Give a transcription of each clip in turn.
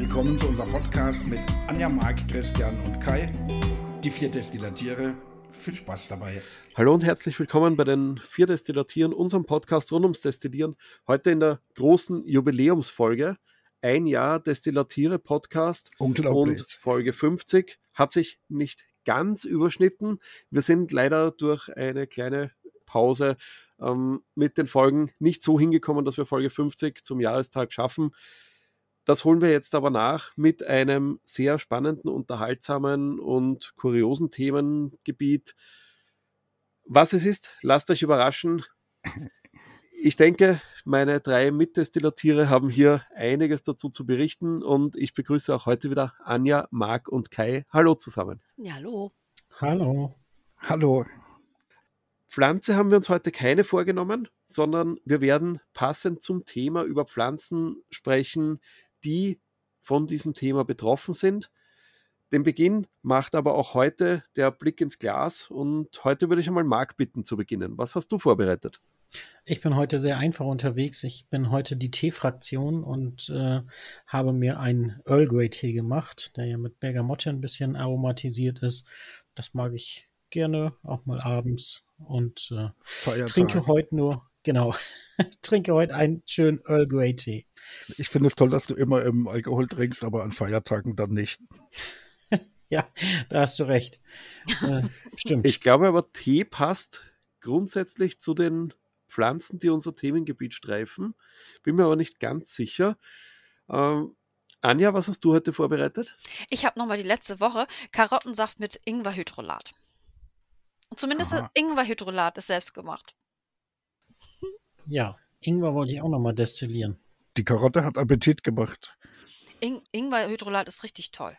willkommen zu unserem Podcast mit Anja, Marc, Christian und Kai. Die vier Destillatiere. Viel Spaß dabei. Hallo und herzlich willkommen bei den vier Destillatieren, unserem Podcast rund ums Destillieren. Heute in der großen Jubiläumsfolge. Ein Jahr Destillatiere Podcast und Folge 50 hat sich nicht ganz überschnitten. Wir sind leider durch eine kleine Pause ähm, mit den Folgen nicht so hingekommen, dass wir Folge 50 zum Jahrestag schaffen. Das holen wir jetzt aber nach mit einem sehr spannenden, unterhaltsamen und kuriosen Themengebiet. Was es ist, lasst euch überraschen. Ich denke, meine drei Mitdestillatiere haben hier einiges dazu zu berichten und ich begrüße auch heute wieder Anja, Marc und Kai. Hallo zusammen. Ja, hallo. Hallo. Hallo. Pflanze haben wir uns heute keine vorgenommen, sondern wir werden passend zum Thema über Pflanzen sprechen, die von diesem Thema betroffen sind. Den Beginn macht aber auch heute der Blick ins Glas und heute würde ich einmal Marc bitten zu beginnen. Was hast du vorbereitet? Ich bin heute sehr einfach unterwegs. Ich bin heute die Tee-Fraktion und äh, habe mir einen Earl Grey Tee gemacht, der ja mit Bergamotte ein bisschen aromatisiert ist. Das mag ich gerne, auch mal abends. Und äh, trinke heute nur, genau, trinke heute einen schönen Earl Grey Tee. Ich finde es toll, dass du immer im Alkohol trinkst, aber an Feiertagen dann nicht. ja, da hast du recht. Äh, stimmt. Ich glaube aber, Tee passt grundsätzlich zu den Pflanzen, die unser Themengebiet streifen. Bin mir aber nicht ganz sicher. Ähm, Anja, was hast du heute vorbereitet? Ich habe nochmal die letzte Woche Karottensaft mit Ingwerhydrolat. Und zumindest Ingwerhydrolat ist selbst gemacht. Ja, Ingwer wollte ich auch nochmal destillieren. Die Karotte hat Appetit gemacht. In Ingwerhydrolat ist richtig toll.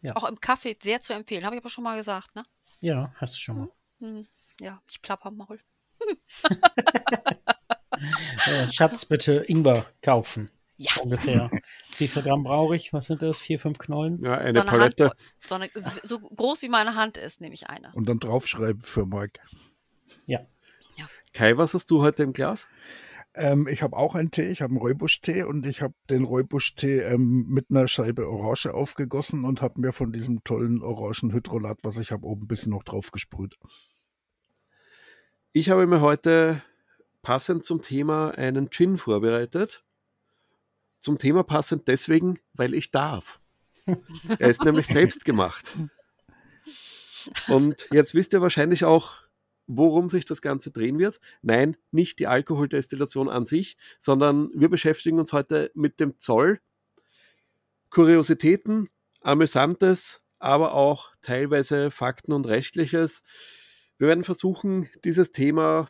Ja. Auch im Kaffee sehr zu empfehlen. Habe ich aber schon mal gesagt, ne? Ja, hast du schon mal. Hm, ja, ich plapper mal. äh, Schatz, bitte Ingwer kaufen. Ja. Ungefähr. Wie viel Gramm brauche ich? Was sind das? Vier, fünf Knollen? Ja, eine, so eine Palette. Hand, so, eine, so, groß wie meine Hand ist, nehme ich eine. Und dann draufschreiben für Mike. Ja. Kai, was hast du heute im Glas? Ähm, ich habe auch einen Tee, ich habe einen Räubusch-Tee und ich habe den Räubusch-Tee ähm, mit einer Scheibe Orange aufgegossen und habe mir von diesem tollen Orangenhydrolat, was ich habe, oben ein bisschen noch drauf gesprüht. Ich habe mir heute passend zum Thema einen Gin vorbereitet. Zum Thema passend deswegen, weil ich darf. er ist nämlich selbst gemacht. Und jetzt wisst ihr wahrscheinlich auch, worum sich das Ganze drehen wird. Nein, nicht die Alkoholdestillation an sich, sondern wir beschäftigen uns heute mit dem Zoll. Kuriositäten, Amüsantes, aber auch teilweise Fakten und Rechtliches. Wir werden versuchen, dieses Thema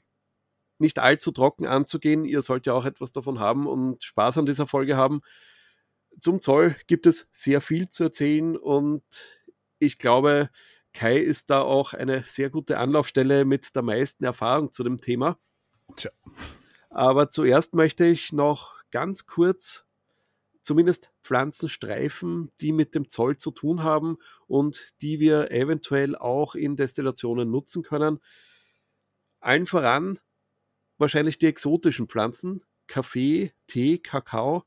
nicht allzu trocken anzugehen. Ihr sollt ja auch etwas davon haben und Spaß an dieser Folge haben. Zum Zoll gibt es sehr viel zu erzählen und ich glaube, Kai ist da auch eine sehr gute Anlaufstelle mit der meisten Erfahrung zu dem Thema. Tja. Aber zuerst möchte ich noch ganz kurz zumindest Pflanzen streifen, die mit dem Zoll zu tun haben und die wir eventuell auch in Destillationen nutzen können. Allen voran wahrscheinlich die exotischen Pflanzen, Kaffee, Tee, Kakao.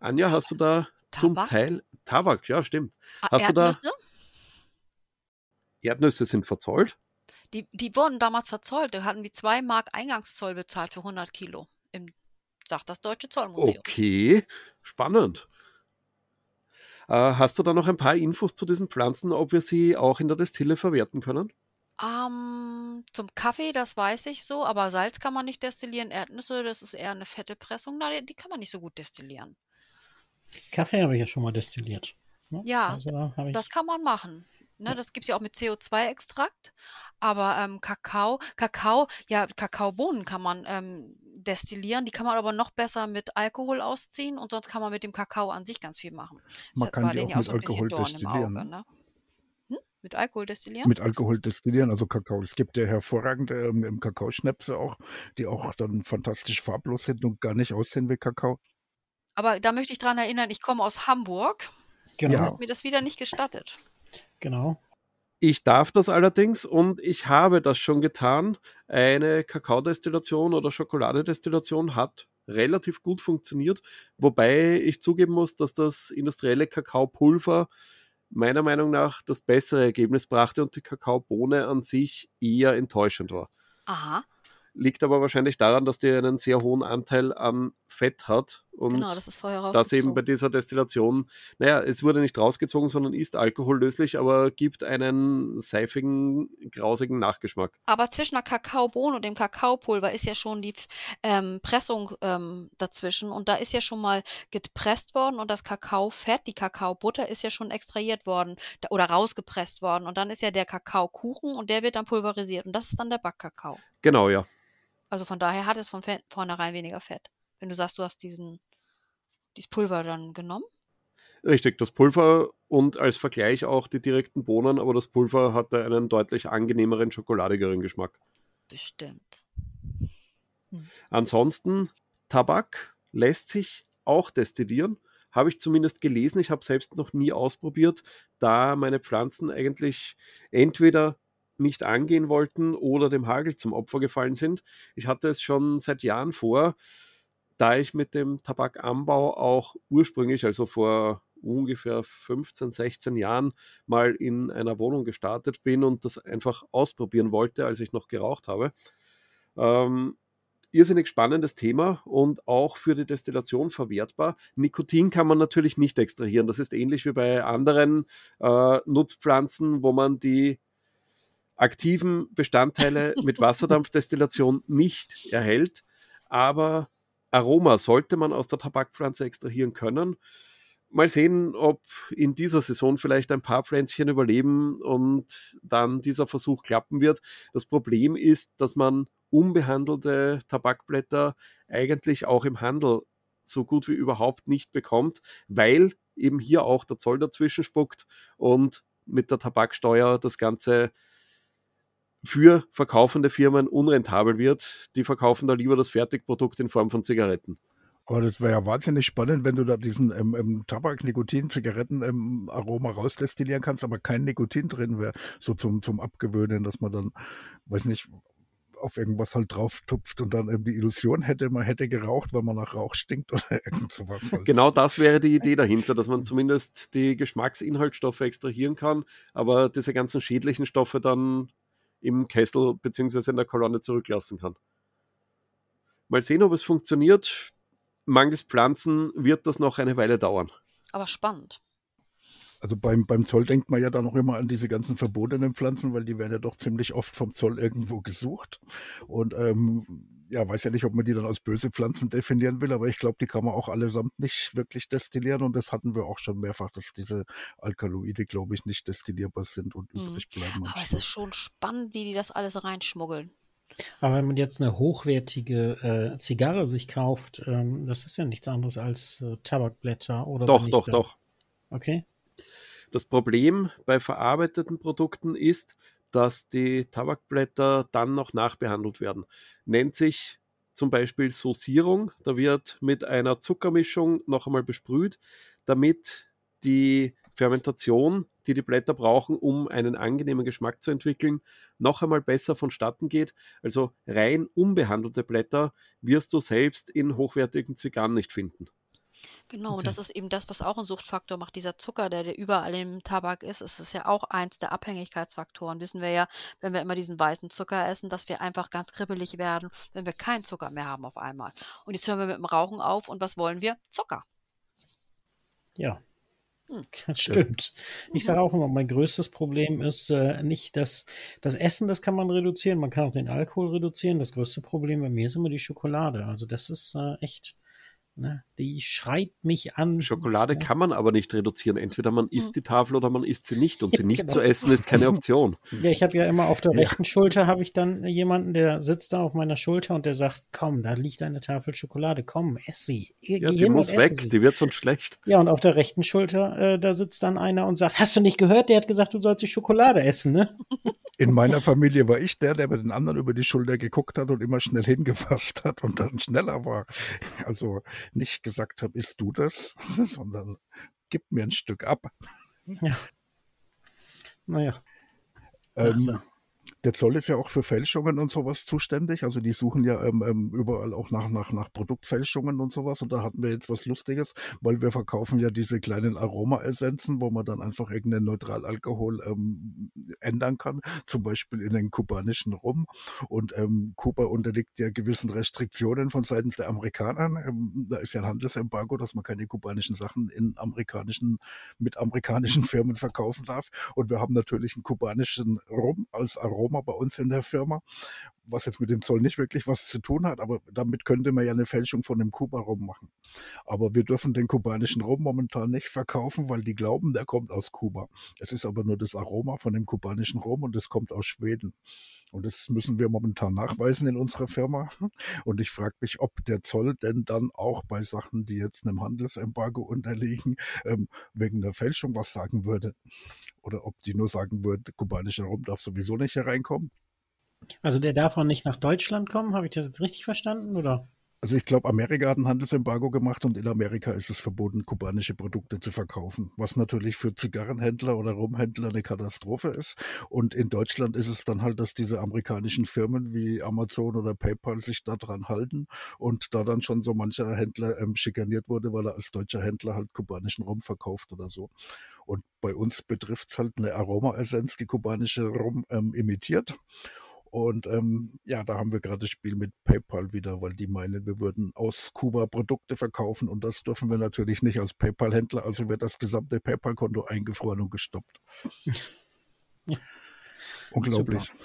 Anja, hast du da Tabak? zum Teil Tabak? Ja, stimmt. Ah, hast Erdnüsse? du da Erdnüsse sind verzollt? Die, die wurden damals verzollt. Da hatten wir zwei Mark Eingangszoll bezahlt für 100 Kilo. Im, sagt das Deutsche Zollmuseum. Okay, spannend. Äh, hast du da noch ein paar Infos zu diesen Pflanzen, ob wir sie auch in der Destille verwerten können? Ähm, zum Kaffee, das weiß ich so, aber Salz kann man nicht destillieren. Erdnüsse, das ist eher eine fette Pressung. Na, die, die kann man nicht so gut destillieren. Kaffee habe ich ja schon mal destilliert. Ne? Ja, also, das kann man machen. Ne, ja. Das gibt es ja auch mit CO2-Extrakt. Aber ähm, Kakao, Kakao, ja, Kakaobohnen kann man ähm, destillieren. Die kann man aber noch besser mit Alkohol ausziehen und sonst kann man mit dem Kakao an sich ganz viel machen. Man das kann die auch mit so Alkohol destillieren. Auge, ne? hm? Mit Alkohol destillieren? Mit Alkohol destillieren, also Kakao. Es gibt ja hervorragende ähm, Kakaoschnäpse auch, die auch dann fantastisch farblos sind und gar nicht aussehen wie Kakao. Aber da möchte ich dran erinnern, ich komme aus Hamburg. Genau. Ja. Ist mir das wieder nicht gestattet. Genau. Ich darf das allerdings und ich habe das schon getan. Eine Kakaodestillation oder Schokoladedestillation hat relativ gut funktioniert, wobei ich zugeben muss, dass das industrielle Kakaopulver meiner Meinung nach das bessere Ergebnis brachte und die Kakaobohne an sich eher enttäuschend war. Aha liegt aber wahrscheinlich daran, dass die einen sehr hohen Anteil an Fett hat und genau, das, ist vorher das eben bei dieser Destillation, naja, es wurde nicht rausgezogen, sondern ist alkohollöslich, aber gibt einen seifigen, grausigen Nachgeschmack. Aber zwischen der Kakaobohne und dem Kakaopulver ist ja schon die ähm, Pressung ähm, dazwischen und da ist ja schon mal gepresst worden und das Kakaofett, die Kakaobutter ist ja schon extrahiert worden oder rausgepresst worden und dann ist ja der Kakaokuchen und der wird dann pulverisiert und das ist dann der Backkakao. Genau, ja. Also von daher hat es von vornherein weniger Fett. Wenn du sagst, du hast diesen, dieses Pulver dann genommen. Richtig, das Pulver und als Vergleich auch die direkten Bohnen, aber das Pulver hatte einen deutlich angenehmeren, schokoladigeren Geschmack. Bestimmt. Hm. Ansonsten, Tabak lässt sich auch destillieren. Habe ich zumindest gelesen. Ich habe selbst noch nie ausprobiert, da meine Pflanzen eigentlich entweder nicht angehen wollten oder dem Hagel zum Opfer gefallen sind. Ich hatte es schon seit Jahren vor, da ich mit dem Tabakanbau auch ursprünglich, also vor ungefähr 15, 16 Jahren mal in einer Wohnung gestartet bin und das einfach ausprobieren wollte, als ich noch geraucht habe. Ähm, irrsinnig spannendes Thema und auch für die Destillation verwertbar. Nikotin kann man natürlich nicht extrahieren. Das ist ähnlich wie bei anderen äh, Nutzpflanzen, wo man die aktiven Bestandteile mit Wasserdampfdestillation nicht erhält, aber Aroma sollte man aus der Tabakpflanze extrahieren können. Mal sehen, ob in dieser Saison vielleicht ein paar Pflänzchen überleben und dann dieser Versuch klappen wird. Das Problem ist, dass man unbehandelte Tabakblätter eigentlich auch im Handel so gut wie überhaupt nicht bekommt, weil eben hier auch der Zoll dazwischen spuckt und mit der Tabaksteuer das Ganze für verkaufende Firmen unrentabel wird. Die verkaufen da lieber das Fertigprodukt in Form von Zigaretten. Aber das wäre ja wahnsinnig spannend, wenn du da diesen ähm, ähm, Tabak, Nikotin, Zigaretten ähm, Aroma rausdestillieren kannst, aber kein Nikotin drin wäre, so zum, zum Abgewöhnen, dass man dann, weiß nicht, auf irgendwas halt drauf tupft und dann die Illusion hätte, man hätte geraucht, weil man nach Rauch stinkt oder irgend sowas. Halt. Genau das wäre die Idee dahinter, dass man zumindest die Geschmacksinhaltsstoffe extrahieren kann, aber diese ganzen schädlichen Stoffe dann im Kessel bzw. in der Kolonne zurücklassen kann. Mal sehen, ob es funktioniert. Mangels Pflanzen wird das noch eine Weile dauern. Aber spannend. Also beim, beim Zoll denkt man ja dann noch immer an diese ganzen verbotenen Pflanzen, weil die werden ja doch ziemlich oft vom Zoll irgendwo gesucht. Und ähm, ja, weiß ja nicht, ob man die dann als böse Pflanzen definieren will, aber ich glaube, die kann man auch allesamt nicht wirklich destillieren. Und das hatten wir auch schon mehrfach, dass diese Alkaloide, glaube ich, nicht destillierbar sind und mhm. übrig bleiben. Aber es ist schon spannend, wie die das alles reinschmuggeln. Aber wenn man jetzt eine hochwertige äh, Zigarre sich kauft, ähm, das ist ja nichts anderes als äh, Tabakblätter oder. Doch, doch, doch. Okay. Das Problem bei verarbeiteten Produkten ist, dass die Tabakblätter dann noch nachbehandelt werden. Nennt sich zum Beispiel Saucierung. Da wird mit einer Zuckermischung noch einmal besprüht, damit die Fermentation, die die Blätter brauchen, um einen angenehmen Geschmack zu entwickeln, noch einmal besser vonstatten geht. Also rein unbehandelte Blätter wirst du selbst in hochwertigen Zigarren nicht finden. Genau, und das ist eben das, was auch ein Suchtfaktor macht. Dieser Zucker, der, der überall im Tabak ist, ist es ja auch eins der Abhängigkeitsfaktoren. Wissen wir ja, wenn wir immer diesen weißen Zucker essen, dass wir einfach ganz kribbelig werden, wenn wir keinen Zucker mehr haben auf einmal. Und jetzt hören wir mit dem Rauchen auf und was wollen wir? Zucker. Ja, hm. Das stimmt. Ich sage auch immer, mein größtes Problem ist äh, nicht das, das Essen, das kann man reduzieren, man kann auch den Alkohol reduzieren. Das größte Problem bei mir ist immer die Schokolade. Also das ist äh, echt Ne? Die schreit mich an. Schokolade kann man aber nicht reduzieren. Entweder man isst hm. die Tafel oder man isst sie nicht. Und sie nicht genau. zu essen ist keine Option. Ja, ich habe ja immer auf der ja. rechten Schulter habe ich dann jemanden, der sitzt da auf meiner Schulter und der sagt, komm, da liegt eine Tafel Schokolade, komm, ess sie. Geh ja, die muss weg, sie. die wird sonst schlecht. Ja, und auf der rechten Schulter, äh, da sitzt dann einer und sagt, hast du nicht gehört? Der hat gesagt, du sollst die Schokolade essen, ne? In meiner Familie war ich der, der bei den anderen über die Schulter geguckt hat und immer schnell hingefasst hat und dann schneller war. Also nicht gesagt habe, isst du das, sondern gib mir ein Stück ab. Ja. Naja. Ähm, also. Der Zoll ist ja auch für Fälschungen und sowas zuständig. Also die suchen ja ähm, ähm, überall auch nach, nach, nach Produktfälschungen und sowas. Und da hatten wir jetzt was Lustiges, weil wir verkaufen ja diese kleinen Aromaessenzen, wo man dann einfach irgendeinen Neutralalkohol ähm, ändern kann, zum Beispiel in den kubanischen Rum. Und ähm, Kuba unterliegt ja gewissen Restriktionen von seitens der Amerikaner. Ähm, da ist ja ein Handelsembargo, dass man keine kubanischen Sachen in amerikanischen, mit amerikanischen Firmen verkaufen darf. Und wir haben natürlich einen kubanischen Rum als Aroma Firma bei uns in der Firma, was jetzt mit dem Zoll nicht wirklich was zu tun hat, aber damit könnte man ja eine Fälschung von dem Kuba-Rum machen. Aber wir dürfen den kubanischen Rum momentan nicht verkaufen, weil die glauben, der kommt aus Kuba. Es ist aber nur das Aroma von dem kubanischen Rum und es kommt aus Schweden. Und das müssen wir momentan nachweisen in unserer Firma. Und ich frage mich, ob der Zoll denn dann auch bei Sachen, die jetzt einem Handelsembargo unterliegen, ähm, wegen der Fälschung was sagen würde. Oder ob die nur sagen würden, kubanischer Rum darf sowieso nicht hereinkommen. Also der darf auch nicht nach Deutschland kommen, habe ich das jetzt richtig verstanden, oder? Also ich glaube, Amerika hat ein Handelsembargo gemacht und in Amerika ist es verboten, kubanische Produkte zu verkaufen, was natürlich für Zigarrenhändler oder Rumhändler eine Katastrophe ist. Und in Deutschland ist es dann halt, dass diese amerikanischen Firmen wie Amazon oder PayPal sich daran halten und da dann schon so mancher Händler ähm, schikaniert wurde, weil er als deutscher Händler halt kubanischen Rum verkauft oder so. Und bei uns betrifft es halt eine Aromaessenz, die kubanische Rum ähm, imitiert. Und ähm, ja, da haben wir gerade das Spiel mit PayPal wieder, weil die meinen, wir würden aus Kuba Produkte verkaufen und das dürfen wir natürlich nicht als PayPal-Händler. Also wird das gesamte PayPal-Konto eingefroren und gestoppt. Unglaublich. Super.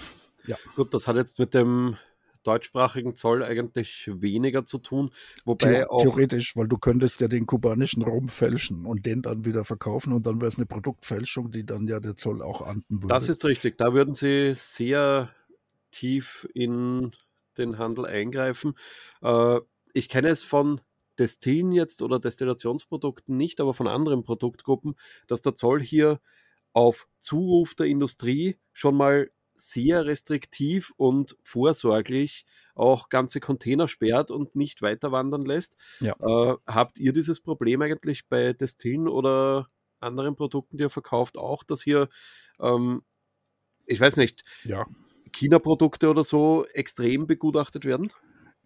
Ja. Gut, das hat jetzt mit dem deutschsprachigen Zoll eigentlich weniger zu tun. Wobei The auch theoretisch, weil du könntest ja den kubanischen Rum fälschen und den dann wieder verkaufen und dann wäre es eine Produktfälschung, die dann ja der Zoll auch ahnden würde. Das ist richtig. Da würden sie sehr tief in den Handel eingreifen. Äh, ich kenne es von Destillen jetzt oder Destillationsprodukten nicht, aber von anderen Produktgruppen, dass der Zoll hier auf Zuruf der Industrie schon mal sehr restriktiv und vorsorglich auch ganze Container sperrt und nicht weiter wandern lässt. Ja. Äh, habt ihr dieses Problem eigentlich bei Destillen oder anderen Produkten, die ihr verkauft, auch, dass hier, ähm, ich weiß nicht, ja. China-Produkte oder so extrem begutachtet werden?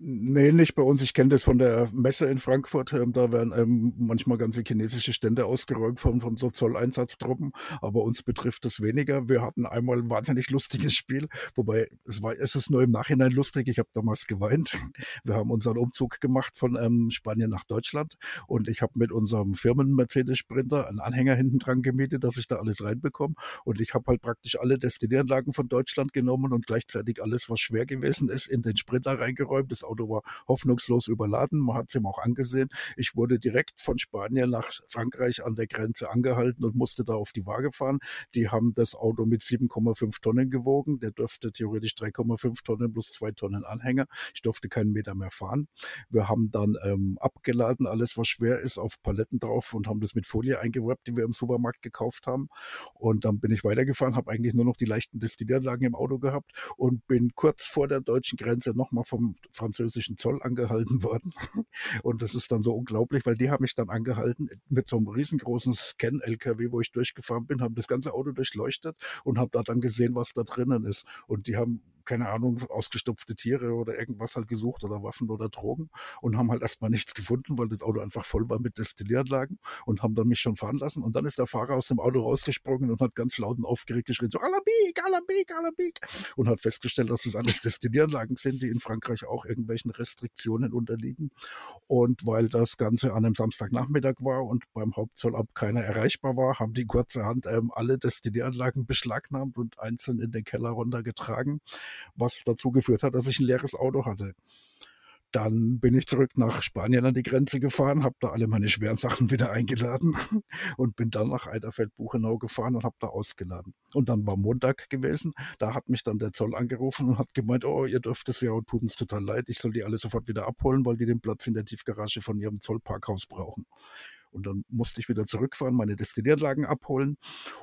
Nee, nicht bei uns. Ich kenne das von der Messe in Frankfurt. Ähm, da werden ähm, manchmal ganze chinesische Stände ausgeräumt von, von so Zolleinsatztruppen. Aber uns betrifft das weniger. Wir hatten einmal ein wahnsinnig lustiges Spiel. Wobei, es war, es ist nur im Nachhinein lustig. Ich habe damals geweint. Wir haben unseren Umzug gemacht von ähm, Spanien nach Deutschland. Und ich habe mit unserem Firmen-Mercedes-Sprinter einen Anhänger hinten dran gemietet, dass ich da alles reinbekomme. Und ich habe halt praktisch alle Destillanlagen von Deutschland genommen und gleichzeitig alles, was schwer gewesen ist, in den Sprinter reingeräumt. Das Auto war hoffnungslos überladen. Man hat es ihm auch angesehen. Ich wurde direkt von Spanien nach Frankreich an der Grenze angehalten und musste da auf die Waage fahren. Die haben das Auto mit 7,5 Tonnen gewogen. Der dürfte theoretisch 3,5 Tonnen plus 2 Tonnen Anhänger. Ich durfte keinen Meter mehr fahren. Wir haben dann ähm, abgeladen, alles was schwer ist, auf Paletten drauf und haben das mit Folie eingewrappt, die wir im Supermarkt gekauft haben. Und dann bin ich weitergefahren, habe eigentlich nur noch die leichten Destillieranlagen im Auto gehabt und bin kurz vor der deutschen Grenze nochmal vom französischen französischen Zoll angehalten worden. Und das ist dann so unglaublich, weil die haben mich dann angehalten mit so einem riesengroßen Scan-LKW, wo ich durchgefahren bin, haben das ganze Auto durchleuchtet und habe da dann gesehen, was da drinnen ist. Und die haben keine Ahnung, ausgestopfte Tiere oder irgendwas halt gesucht oder Waffen oder Drogen und haben halt erstmal nichts gefunden, weil das Auto einfach voll war mit Destillieranlagen und haben dann mich schon fahren lassen. Und dann ist der Fahrer aus dem Auto rausgesprungen und hat ganz laut und aufgeregt geschrien, so Alabik, Alabik, Alabik und hat festgestellt, dass das alles Destillieranlagen sind, die in Frankreich auch irgendwelchen Restriktionen unterliegen. Und weil das Ganze an einem Samstagnachmittag war und beim Hauptzollamt keiner erreichbar war, haben die kurzerhand ähm, alle Destillieranlagen beschlagnahmt und einzeln in den Keller runtergetragen was dazu geführt hat, dass ich ein leeres Auto hatte. Dann bin ich zurück nach Spanien an die Grenze gefahren, habe da alle meine schweren Sachen wieder eingeladen und bin dann nach Eiderfeld-Buchenau gefahren und habe da ausgeladen. Und dann war Montag gewesen, da hat mich dann der Zoll angerufen und hat gemeint, oh, ihr dürft es ja und tut uns total leid, ich soll die alle sofort wieder abholen, weil die den Platz in der Tiefgarage von ihrem Zollparkhaus brauchen. Und dann musste ich wieder zurückfahren, meine Destillieranlagen abholen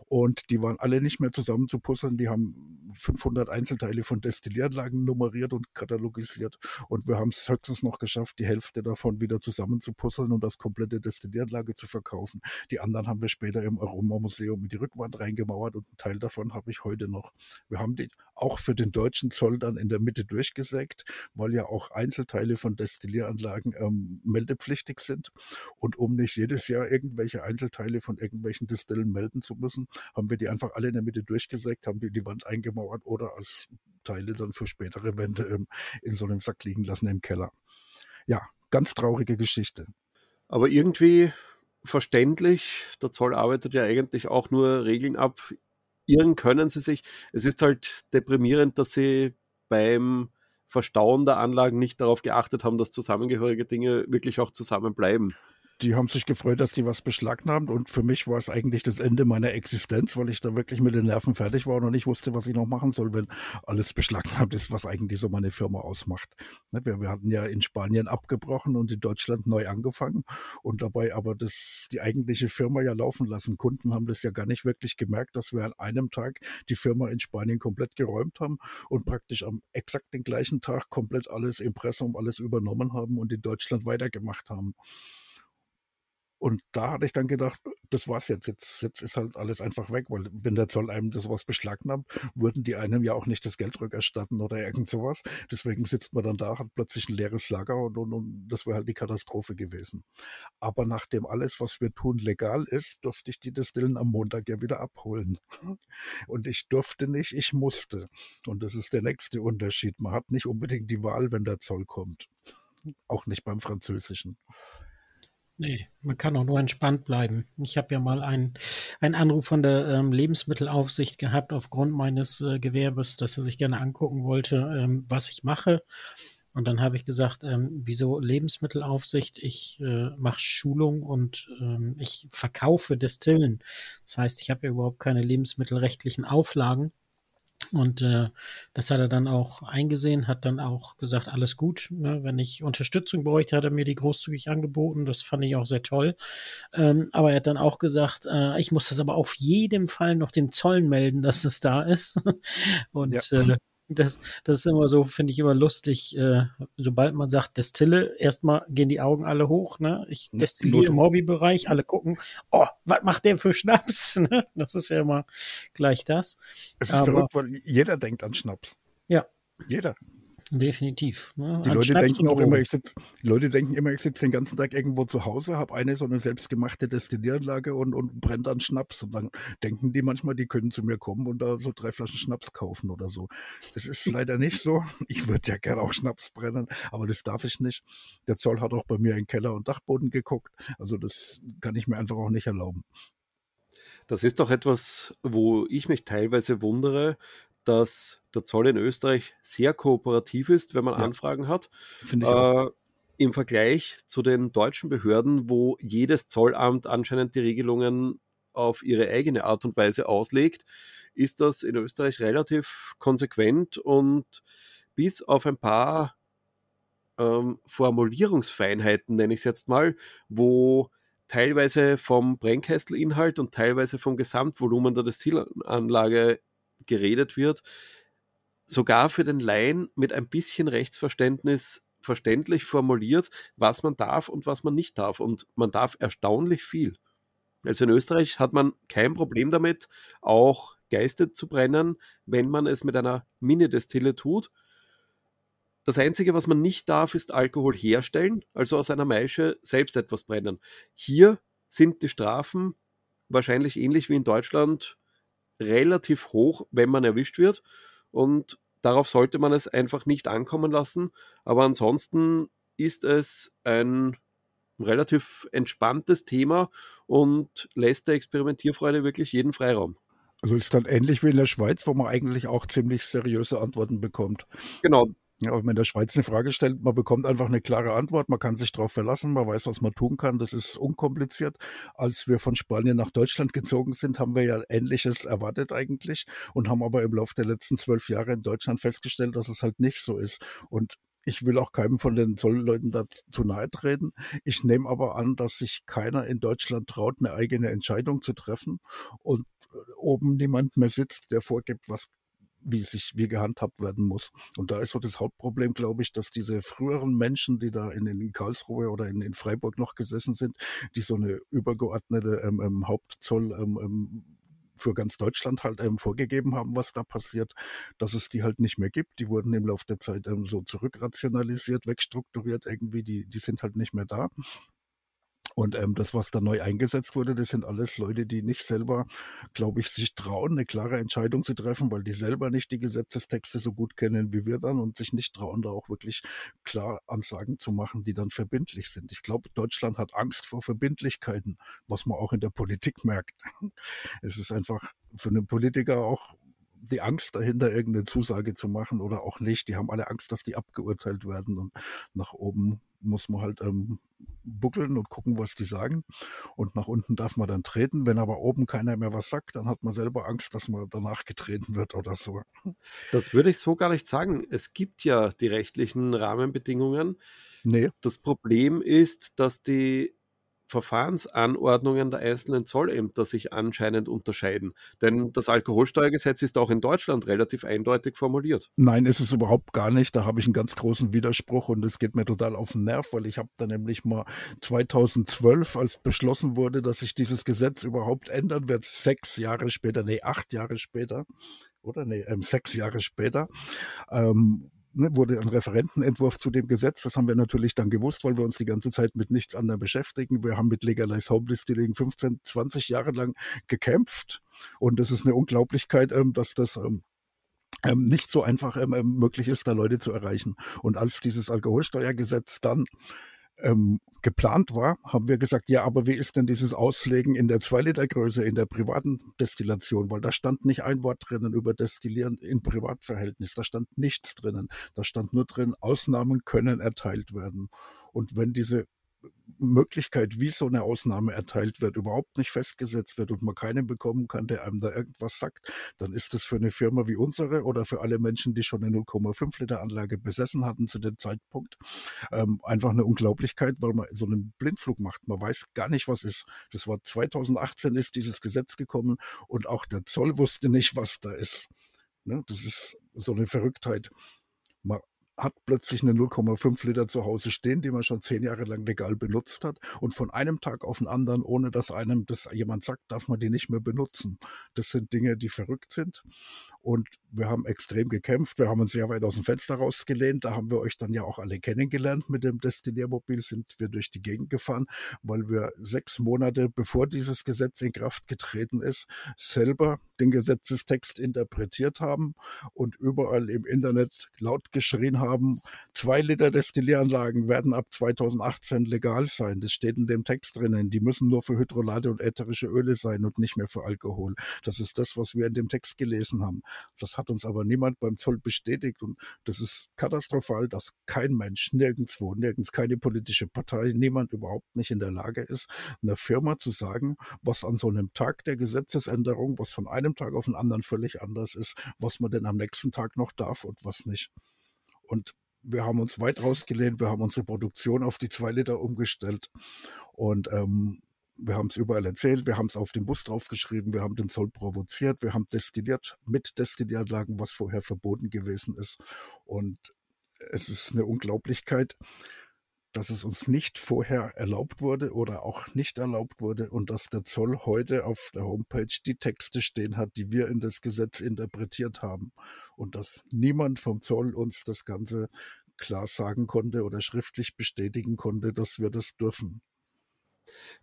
und die waren alle nicht mehr zusammen zu puzzeln. Die haben 500 Einzelteile von Destillieranlagen nummeriert und katalogisiert und wir haben es höchstens noch geschafft, die Hälfte davon wieder zusammen zu puzzeln und das komplette Destillieranlage zu verkaufen. Die anderen haben wir später im Aromamuseum in die Rückwand reingemauert und einen Teil davon habe ich heute noch. Wir haben die auch für den deutschen Zoll dann in der Mitte durchgesägt, weil ja auch Einzelteile von Destillieranlagen ähm, meldepflichtig sind. Und um nicht jedes Jahr irgendwelche Einzelteile von irgendwelchen Distillen melden zu müssen, haben wir die einfach alle in der Mitte durchgesägt, haben die die Wand eingemauert oder als Teile dann für spätere Wände ähm, in so einem Sack liegen lassen im Keller. Ja, ganz traurige Geschichte. Aber irgendwie verständlich. Der Zoll arbeitet ja eigentlich auch nur Regeln ab. Irren können sie sich. Es ist halt deprimierend, dass sie beim Verstauen der Anlagen nicht darauf geachtet haben, dass zusammengehörige Dinge wirklich auch zusammenbleiben die haben sich gefreut, dass die was beschlagnahmt und für mich war es eigentlich das Ende meiner Existenz, weil ich da wirklich mit den Nerven fertig war und nicht wusste, was ich noch machen soll, wenn alles beschlagnahmt ist, was eigentlich so meine Firma ausmacht. Ne, wir, wir hatten ja in Spanien abgebrochen und in Deutschland neu angefangen und dabei aber das, die eigentliche Firma ja laufen lassen. Kunden haben das ja gar nicht wirklich gemerkt, dass wir an einem Tag die Firma in Spanien komplett geräumt haben und praktisch am exakt den gleichen Tag komplett alles Impressum, alles übernommen haben und in Deutschland weitergemacht haben. Und da hatte ich dann gedacht, das war's jetzt. Jetzt, jetzt ist halt alles einfach weg, weil wenn der Zoll einem das was beschlagnahmt, würden die einem ja auch nicht das Geld rückerstatten oder irgend sowas. Deswegen sitzt man dann da, hat plötzlich ein leeres Lager und, und, und das wäre halt die Katastrophe gewesen. Aber nachdem alles, was wir tun, legal ist, durfte ich die Destillen am Montag ja wieder abholen. Und ich durfte nicht, ich musste. Und das ist der nächste Unterschied. Man hat nicht unbedingt die Wahl, wenn der Zoll kommt. Auch nicht beim Französischen. Nee, man kann auch nur entspannt bleiben. Ich habe ja mal einen, einen Anruf von der ähm, Lebensmittelaufsicht gehabt aufgrund meines äh, Gewerbes, dass er sich gerne angucken wollte, ähm, was ich mache. Und dann habe ich gesagt, ähm, wieso Lebensmittelaufsicht? Ich äh, mache Schulung und ähm, ich verkaufe Destillen. Das heißt, ich habe ja überhaupt keine lebensmittelrechtlichen Auflagen. Und äh, das hat er dann auch eingesehen, hat dann auch gesagt, alles gut. Ne? Wenn ich Unterstützung bräuchte, hat er mir die großzügig angeboten. Das fand ich auch sehr toll. Ähm, aber er hat dann auch gesagt, äh, ich muss das aber auf jeden Fall noch dem Zollen melden, dass es da ist. Und ja. äh, das, das ist immer so, finde ich immer lustig. Äh, sobald man sagt Destille, erstmal gehen die Augen alle hoch. Ne? Ich destilliere im Hobbybereich, alle gucken, oh, was macht der für Schnaps? Ne? Das ist ja immer gleich das. Es ist Aber, verrückt, weil jeder denkt an Schnaps. Ja. Jeder. Definitiv. Ne? Die Leute denken auch immer, ich sitz, Leute denken immer, ich sitze den ganzen Tag irgendwo zu Hause, habe eine so eine selbstgemachte Destillieranlage und, und brennt an Schnaps. Und dann denken die manchmal, die können zu mir kommen und da so drei Flaschen Schnaps kaufen oder so. Das ist leider nicht so. Ich würde ja gerne auch Schnaps brennen, aber das darf ich nicht. Der Zoll hat auch bei mir in Keller und Dachboden geguckt. Also das kann ich mir einfach auch nicht erlauben. Das ist doch etwas, wo ich mich teilweise wundere, dass der Zoll in Österreich sehr kooperativ ist, wenn man ja. Anfragen hat. Finde ich auch. Äh, Im Vergleich zu den deutschen Behörden, wo jedes Zollamt anscheinend die Regelungen auf ihre eigene Art und Weise auslegt, ist das in Österreich relativ konsequent und bis auf ein paar ähm, Formulierungsfeinheiten, nenne ich es jetzt mal, wo teilweise vom Brennkesselinhalt und teilweise vom Gesamtvolumen der Destillanlage geredet wird, sogar für den Laien mit ein bisschen Rechtsverständnis verständlich formuliert, was man darf und was man nicht darf. Und man darf erstaunlich viel. Also in Österreich hat man kein Problem damit, auch Geiste zu brennen, wenn man es mit einer Mini-Destille tut. Das Einzige, was man nicht darf, ist Alkohol herstellen, also aus einer Maische selbst etwas brennen. Hier sind die Strafen wahrscheinlich ähnlich wie in Deutschland relativ hoch, wenn man erwischt wird. Und darauf sollte man es einfach nicht ankommen lassen. Aber ansonsten ist es ein relativ entspanntes Thema und lässt der Experimentierfreude wirklich jeden Freiraum. Also ist dann ähnlich wie in der Schweiz, wo man eigentlich auch ziemlich seriöse Antworten bekommt. Genau, ja, wenn der Schweiz eine Frage stellt, man bekommt einfach eine klare Antwort, man kann sich darauf verlassen, man weiß, was man tun kann, das ist unkompliziert. Als wir von Spanien nach Deutschland gezogen sind, haben wir ja Ähnliches erwartet eigentlich und haben aber im Laufe der letzten zwölf Jahre in Deutschland festgestellt, dass es halt nicht so ist. Und ich will auch keinem von den Zollleuten da zu nahe treten. Ich nehme aber an, dass sich keiner in Deutschland traut, eine eigene Entscheidung zu treffen und äh, oben niemand mehr sitzt, der vorgibt, was wie sich wie gehandhabt werden muss. Und da ist so das Hauptproblem, glaube ich, dass diese früheren Menschen, die da in, in Karlsruhe oder in, in Freiburg noch gesessen sind, die so eine übergeordnete ähm, ähm, Hauptzoll ähm, ähm für ganz Deutschland halt ähm, vorgegeben haben, was da passiert, dass es die halt nicht mehr gibt. Die wurden im Laufe der Zeit ähm, so zurückrationalisiert, wegstrukturiert irgendwie, die, die sind halt nicht mehr da. Und ähm, das, was da neu eingesetzt wurde, das sind alles Leute, die nicht selber, glaube ich, sich trauen, eine klare Entscheidung zu treffen, weil die selber nicht die Gesetzestexte so gut kennen wie wir dann und sich nicht trauen, da auch wirklich klar Ansagen zu machen, die dann verbindlich sind. Ich glaube, Deutschland hat Angst vor Verbindlichkeiten, was man auch in der Politik merkt. Es ist einfach für einen Politiker auch die Angst dahinter, irgendeine Zusage zu machen oder auch nicht. Die haben alle Angst, dass die abgeurteilt werden und nach oben muss man halt ähm, buckeln und gucken, was die sagen. Und nach unten darf man dann treten. Wenn aber oben keiner mehr was sagt, dann hat man selber Angst, dass man danach getreten wird oder so. Das würde ich so gar nicht sagen. Es gibt ja die rechtlichen Rahmenbedingungen. Nee. Das Problem ist, dass die Verfahrensanordnungen der einzelnen Zollämter sich anscheinend unterscheiden. Denn das Alkoholsteuergesetz ist auch in Deutschland relativ eindeutig formuliert. Nein, ist es überhaupt gar nicht. Da habe ich einen ganz großen Widerspruch und es geht mir total auf den Nerv, weil ich habe da nämlich mal 2012, als beschlossen wurde, dass sich dieses Gesetz überhaupt ändern wird, sechs Jahre später, nee, acht Jahre später, oder nee, ähm, sechs Jahre später, ähm, wurde ein Referentenentwurf zu dem Gesetz. Das haben wir natürlich dann gewusst, weil wir uns die ganze Zeit mit nichts anderem beschäftigen. Wir haben mit Legalize Home Distilling 15, 20 Jahre lang gekämpft. Und es ist eine Unglaublichkeit, ähm, dass das ähm, ähm, nicht so einfach möglich ist, da Leute zu erreichen. Und als dieses Alkoholsteuergesetz dann ähm, geplant war, haben wir gesagt, ja, aber wie ist denn dieses Auslegen in der 2-Liter-Größe in der privaten Destillation? Weil da stand nicht ein Wort drinnen über Destillieren in Privatverhältnis. Da stand nichts drinnen. Da stand nur drin, Ausnahmen können erteilt werden. Und wenn diese Möglichkeit, wie so eine Ausnahme erteilt wird, überhaupt nicht festgesetzt wird und man keinen bekommen kann, der einem da irgendwas sagt, dann ist das für eine Firma wie unsere oder für alle Menschen, die schon eine 0,5 Liter Anlage besessen hatten zu dem Zeitpunkt, ähm, einfach eine Unglaublichkeit, weil man so einen Blindflug macht. Man weiß gar nicht, was ist. Das war 2018 ist dieses Gesetz gekommen und auch der Zoll wusste nicht, was da ist. Ne? Das ist so eine Verrücktheit. Man hat plötzlich eine 0,5 Liter zu Hause stehen, die man schon zehn Jahre lang legal benutzt hat. Und von einem Tag auf den anderen, ohne dass einem das jemand sagt, darf man die nicht mehr benutzen. Das sind Dinge, die verrückt sind. Und wir haben extrem gekämpft. Wir haben uns sehr weit aus dem Fenster rausgelehnt. Da haben wir euch dann ja auch alle kennengelernt. Mit dem Destilliermobil sind wir durch die Gegend gefahren, weil wir sechs Monate bevor dieses Gesetz in Kraft getreten ist, selber den Gesetzestext interpretiert haben und überall im Internet laut geschrien haben, zwei Liter Destillieranlagen werden ab 2018 legal sein. Das steht in dem Text drinnen. Die müssen nur für Hydrolate und ätherische Öle sein und nicht mehr für Alkohol. Das ist das, was wir in dem Text gelesen haben. Das hat uns aber niemand beim Zoll bestätigt und das ist katastrophal, dass kein Mensch nirgendwo, nirgends keine politische Partei, niemand überhaupt nicht in der Lage ist, einer Firma zu sagen, was an so einem Tag der Gesetzesänderung, was von einem Tag auf den anderen völlig anders ist, was man denn am nächsten Tag noch darf und was nicht. Und wir haben uns weit rausgelehnt, wir haben unsere Produktion auf die zwei Liter umgestellt und ähm, wir haben es überall erzählt, wir haben es auf den Bus draufgeschrieben, wir haben den Zoll provoziert, wir haben destilliert mit Destillieranlagen, was vorher verboten gewesen ist. Und es ist eine Unglaublichkeit, dass es uns nicht vorher erlaubt wurde oder auch nicht erlaubt wurde und dass der Zoll heute auf der Homepage die Texte stehen hat, die wir in das Gesetz interpretiert haben und dass niemand vom Zoll uns das Ganze klar sagen konnte oder schriftlich bestätigen konnte, dass wir das dürfen.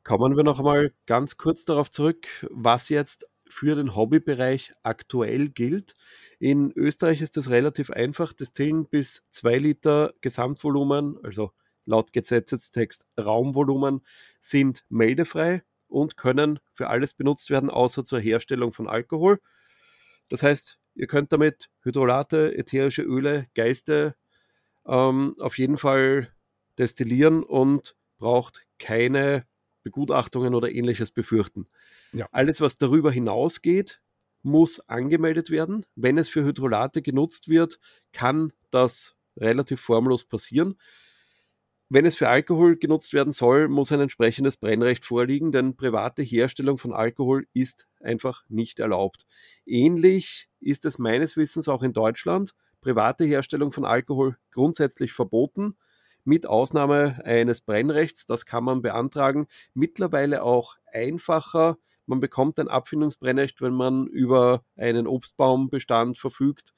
Kommen wir noch einmal ganz kurz darauf zurück, was jetzt für den Hobbybereich aktuell gilt. In Österreich ist das relativ einfach. Destillen bis 2 Liter Gesamtvolumen, also laut Gesetzestext Raumvolumen, sind meldefrei und können für alles benutzt werden, außer zur Herstellung von Alkohol. Das heißt, ihr könnt damit Hydrolate, ätherische Öle, Geiste ähm, auf jeden Fall destillieren und braucht keine Begutachtungen oder ähnliches befürchten. Ja. Alles, was darüber hinausgeht, muss angemeldet werden. Wenn es für Hydrolate genutzt wird, kann das relativ formlos passieren. Wenn es für Alkohol genutzt werden soll, muss ein entsprechendes Brennrecht vorliegen, denn private Herstellung von Alkohol ist einfach nicht erlaubt. Ähnlich ist es meines Wissens auch in Deutschland. Private Herstellung von Alkohol grundsätzlich verboten, mit Ausnahme eines Brennrechts. Das kann man beantragen. Mittlerweile auch einfacher. Man bekommt ein Abfindungsbrennrecht, wenn man über einen Obstbaumbestand verfügt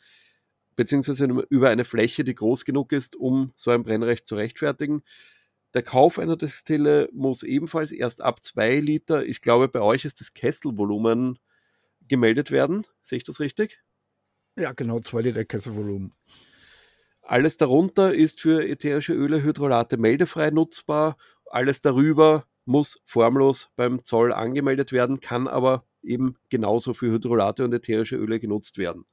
beziehungsweise über eine Fläche, die groß genug ist, um so ein Brennrecht zu rechtfertigen. Der Kauf einer Destille muss ebenfalls erst ab zwei Liter, ich glaube, bei euch ist das Kesselvolumen gemeldet werden. Sehe ich das richtig? Ja, genau, zwei Liter Kesselvolumen. Alles darunter ist für ätherische Öle, Hydrolate meldefrei nutzbar. Alles darüber muss formlos beim Zoll angemeldet werden, kann aber eben genauso für Hydrolate und ätherische Öle genutzt werden.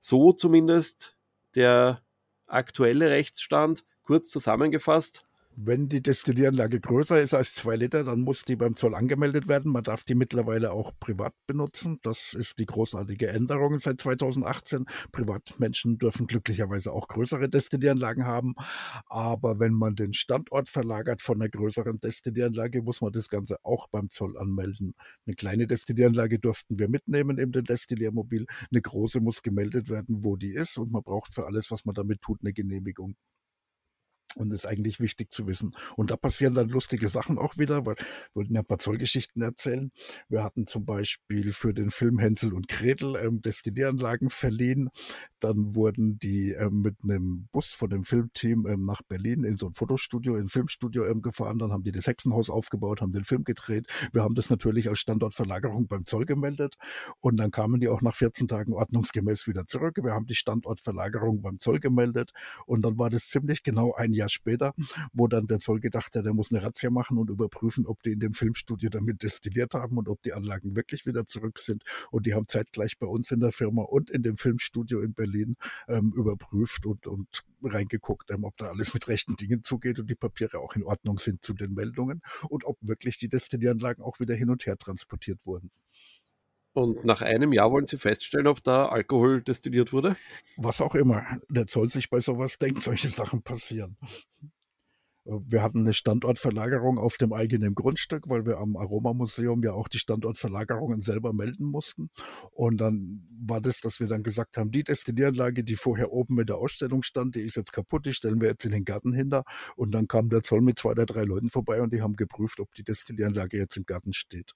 So zumindest der aktuelle Rechtsstand. Kurz zusammengefasst, wenn die Destillieranlage größer ist als zwei Liter, dann muss die beim Zoll angemeldet werden. Man darf die mittlerweile auch privat benutzen. Das ist die großartige Änderung seit 2018. Privatmenschen dürfen glücklicherweise auch größere Destillieranlagen haben. Aber wenn man den Standort verlagert von einer größeren Destillieranlage, muss man das Ganze auch beim Zoll anmelden. Eine kleine Destillieranlage durften wir mitnehmen in den Destilliermobil. Eine große muss gemeldet werden, wo die ist. Und man braucht für alles, was man damit tut, eine Genehmigung. Und ist eigentlich wichtig zu wissen. Und da passieren dann lustige Sachen auch wieder, weil wir wollten ja ein paar Zollgeschichten erzählen. Wir hatten zum Beispiel für den Film Hänsel und Gretel ähm, Destillieranlagen verliehen. Dann wurden die ähm, mit einem Bus von dem Filmteam ähm, nach Berlin in so ein Fotostudio, in ein Filmstudio ähm, gefahren. Dann haben die das Hexenhaus aufgebaut, haben den Film gedreht. Wir haben das natürlich als Standortverlagerung beim Zoll gemeldet. Und dann kamen die auch nach 14 Tagen ordnungsgemäß wieder zurück. Wir haben die Standortverlagerung beim Zoll gemeldet. Und dann war das ziemlich genau ein Jahr Jahr später, wo dann der Zoll gedacht hat, er muss eine Razzia machen und überprüfen, ob die in dem Filmstudio damit destilliert haben und ob die Anlagen wirklich wieder zurück sind. Und die haben zeitgleich bei uns in der Firma und in dem Filmstudio in Berlin ähm, überprüft und, und reingeguckt, ähm, ob da alles mit rechten Dingen zugeht und die Papiere auch in Ordnung sind zu den Meldungen und ob wirklich die Destillieranlagen auch wieder hin und her transportiert wurden. Und nach einem Jahr wollen Sie feststellen, ob da Alkohol destilliert wurde? Was auch immer. Der Zoll sich bei sowas denkt, solche Sachen passieren. Wir hatten eine Standortverlagerung auf dem eigenen Grundstück, weil wir am Aromamuseum ja auch die Standortverlagerungen selber melden mussten. Und dann war das, dass wir dann gesagt haben, die Destillieranlage, die vorher oben in der Ausstellung stand, die ist jetzt kaputt, die stellen wir jetzt in den Garten hinter. Und dann kam der Zoll mit zwei oder drei Leuten vorbei und die haben geprüft, ob die Destillieranlage jetzt im Garten steht.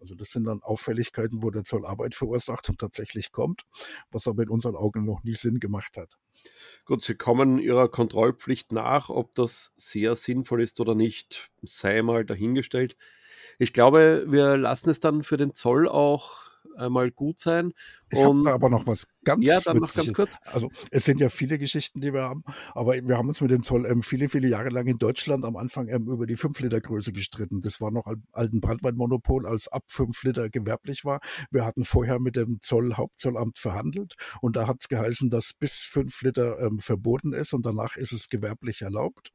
Also das sind dann Auffälligkeiten, wo der Zoll Arbeit verursacht und tatsächlich kommt, was aber in unseren Augen noch nie Sinn gemacht hat. Gut, Sie kommen Ihrer Kontrollpflicht nach, ob das sehr sinnvoll ist oder nicht, sei mal dahingestellt. Ich glaube, wir lassen es dann für den Zoll auch einmal gut sein. Ich habe da aber noch was ganz Ja, dann noch ganz kurz. Also es sind ja viele Geschichten, die wir haben, aber wir haben uns mit dem Zoll ähm, viele, viele Jahre lang in Deutschland am Anfang ähm, über die 5 Liter Größe gestritten. Das war noch ein alten Brandweinmonopol, als ab 5 Liter gewerblich war. Wir hatten vorher mit dem Zoll Hauptzollamt verhandelt und da hat es geheißen, dass bis 5 Liter ähm, verboten ist und danach ist es gewerblich erlaubt.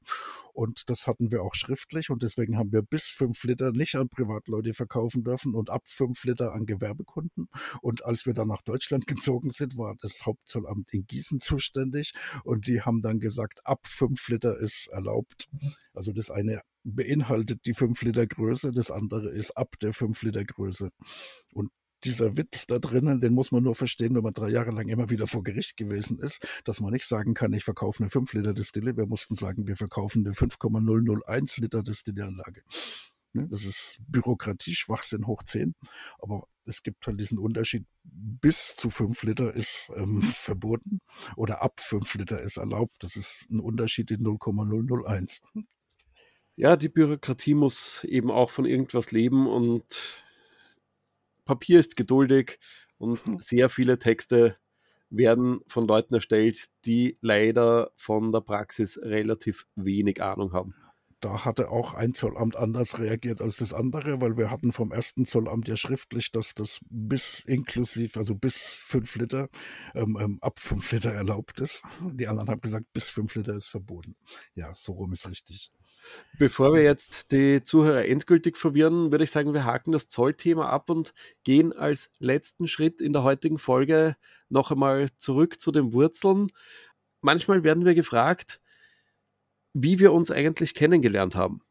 Und das hatten wir auch schriftlich und deswegen haben wir bis 5 Liter nicht an Privatleute verkaufen dürfen und ab 5 Liter an Gewerbekunden. Und als wir dann nach Deutschland gezogen sind, war das Hauptzollamt in Gießen zuständig und die haben dann gesagt, ab 5 Liter ist erlaubt. Also das eine beinhaltet die 5 Liter Größe, das andere ist ab der 5 Liter Größe. Und dieser Witz da drinnen, den muss man nur verstehen, wenn man drei Jahre lang immer wieder vor Gericht gewesen ist, dass man nicht sagen kann, ich verkaufe eine 5 Liter Distille. Wir mussten sagen, wir verkaufen eine 5,001 Liter Distilleranlage. Ne, das ist Bürokratie, Schwachsinn hoch 10. Aber es gibt halt diesen Unterschied, bis zu 5 Liter ist ähm, verboten oder ab 5 Liter ist erlaubt. Das ist ein Unterschied in 0,001. Ja, die Bürokratie muss eben auch von irgendwas leben und Papier ist geduldig und hm. sehr viele Texte werden von Leuten erstellt, die leider von der Praxis relativ wenig Ahnung haben da hatte auch ein Zollamt anders reagiert als das andere, weil wir hatten vom ersten Zollamt ja schriftlich, dass das bis inklusiv, also bis fünf Liter, ähm, ähm, ab fünf Liter erlaubt ist. Die anderen haben gesagt, bis fünf Liter ist verboten. Ja, so rum ist richtig. Bevor wir jetzt die Zuhörer endgültig verwirren, würde ich sagen, wir haken das Zollthema ab und gehen als letzten Schritt in der heutigen Folge noch einmal zurück zu den Wurzeln. manchmal werden wir gefragt, wie wir uns eigentlich kennengelernt haben.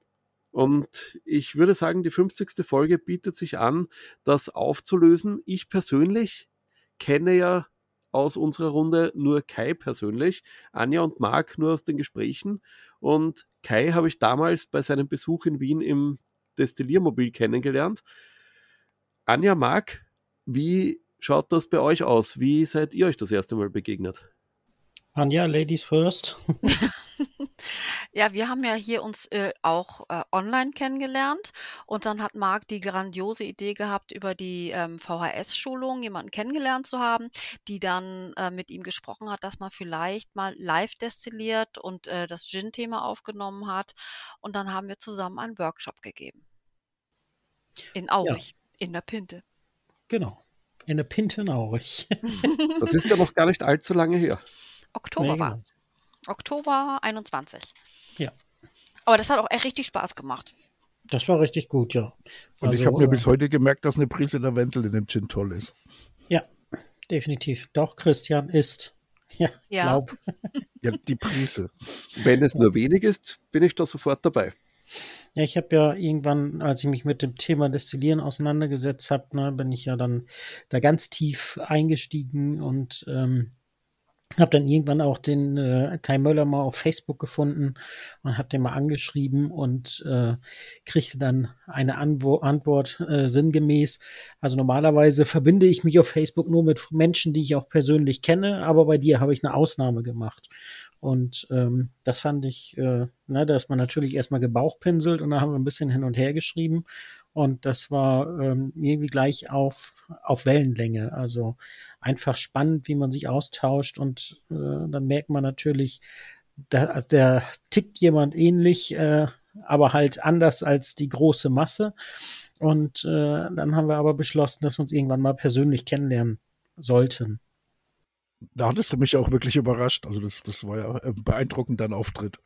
Und ich würde sagen, die 50. Folge bietet sich an, das aufzulösen. Ich persönlich kenne ja aus unserer Runde nur Kai persönlich, Anja und Marc nur aus den Gesprächen. Und Kai habe ich damals bei seinem Besuch in Wien im Destilliermobil kennengelernt. Anja, Marc, wie schaut das bei euch aus? Wie seid ihr euch das erste Mal begegnet? Anja, Ladies first. Ja, wir haben ja hier uns äh, auch äh, online kennengelernt und dann hat Marc die grandiose Idee gehabt, über die ähm, VHS-Schulung jemanden kennengelernt zu haben, die dann äh, mit ihm gesprochen hat, dass man vielleicht mal live destilliert und äh, das Gin-Thema aufgenommen hat. Und dann haben wir zusammen einen Workshop gegeben. In Aurich, ja. in der Pinte. Genau, in der Pinte in Aurich. das ist ja noch gar nicht allzu lange her. Oktober nee, war es. Genau. Oktober 21. Ja. Aber das hat auch echt richtig Spaß gemacht. Das war richtig gut, ja. Und also, ich habe mir bis heute gemerkt, dass eine Prise Lavendel in dem Gin toll ist. Ja, definitiv. Doch, Christian ist. Ja, ja. glaub. ja, die Prise. Wenn es nur wenig ist, bin ich da sofort dabei. Ja, ich habe ja irgendwann, als ich mich mit dem Thema Destillieren auseinandergesetzt habe, ne, bin ich ja dann da ganz tief eingestiegen und ähm, habe dann irgendwann auch den äh, Kai Möller mal auf Facebook gefunden und habe den mal angeschrieben und äh, kriegte dann eine Anwo Antwort äh, sinngemäß. Also normalerweise verbinde ich mich auf Facebook nur mit Menschen, die ich auch persönlich kenne, aber bei dir habe ich eine Ausnahme gemacht. Und ähm, das fand ich, äh, ne, dass man natürlich erstmal gebauchpinselt und dann haben wir ein bisschen hin und her geschrieben. Und das war ähm, irgendwie gleich auf, auf Wellenlänge. Also einfach spannend, wie man sich austauscht. Und äh, dann merkt man natürlich, da, der tickt jemand ähnlich, äh, aber halt anders als die große Masse. Und äh, dann haben wir aber beschlossen, dass wir uns irgendwann mal persönlich kennenlernen sollten. Da hattest du mich auch wirklich überrascht. Also das, das war ja ein beeindruckender Auftritt.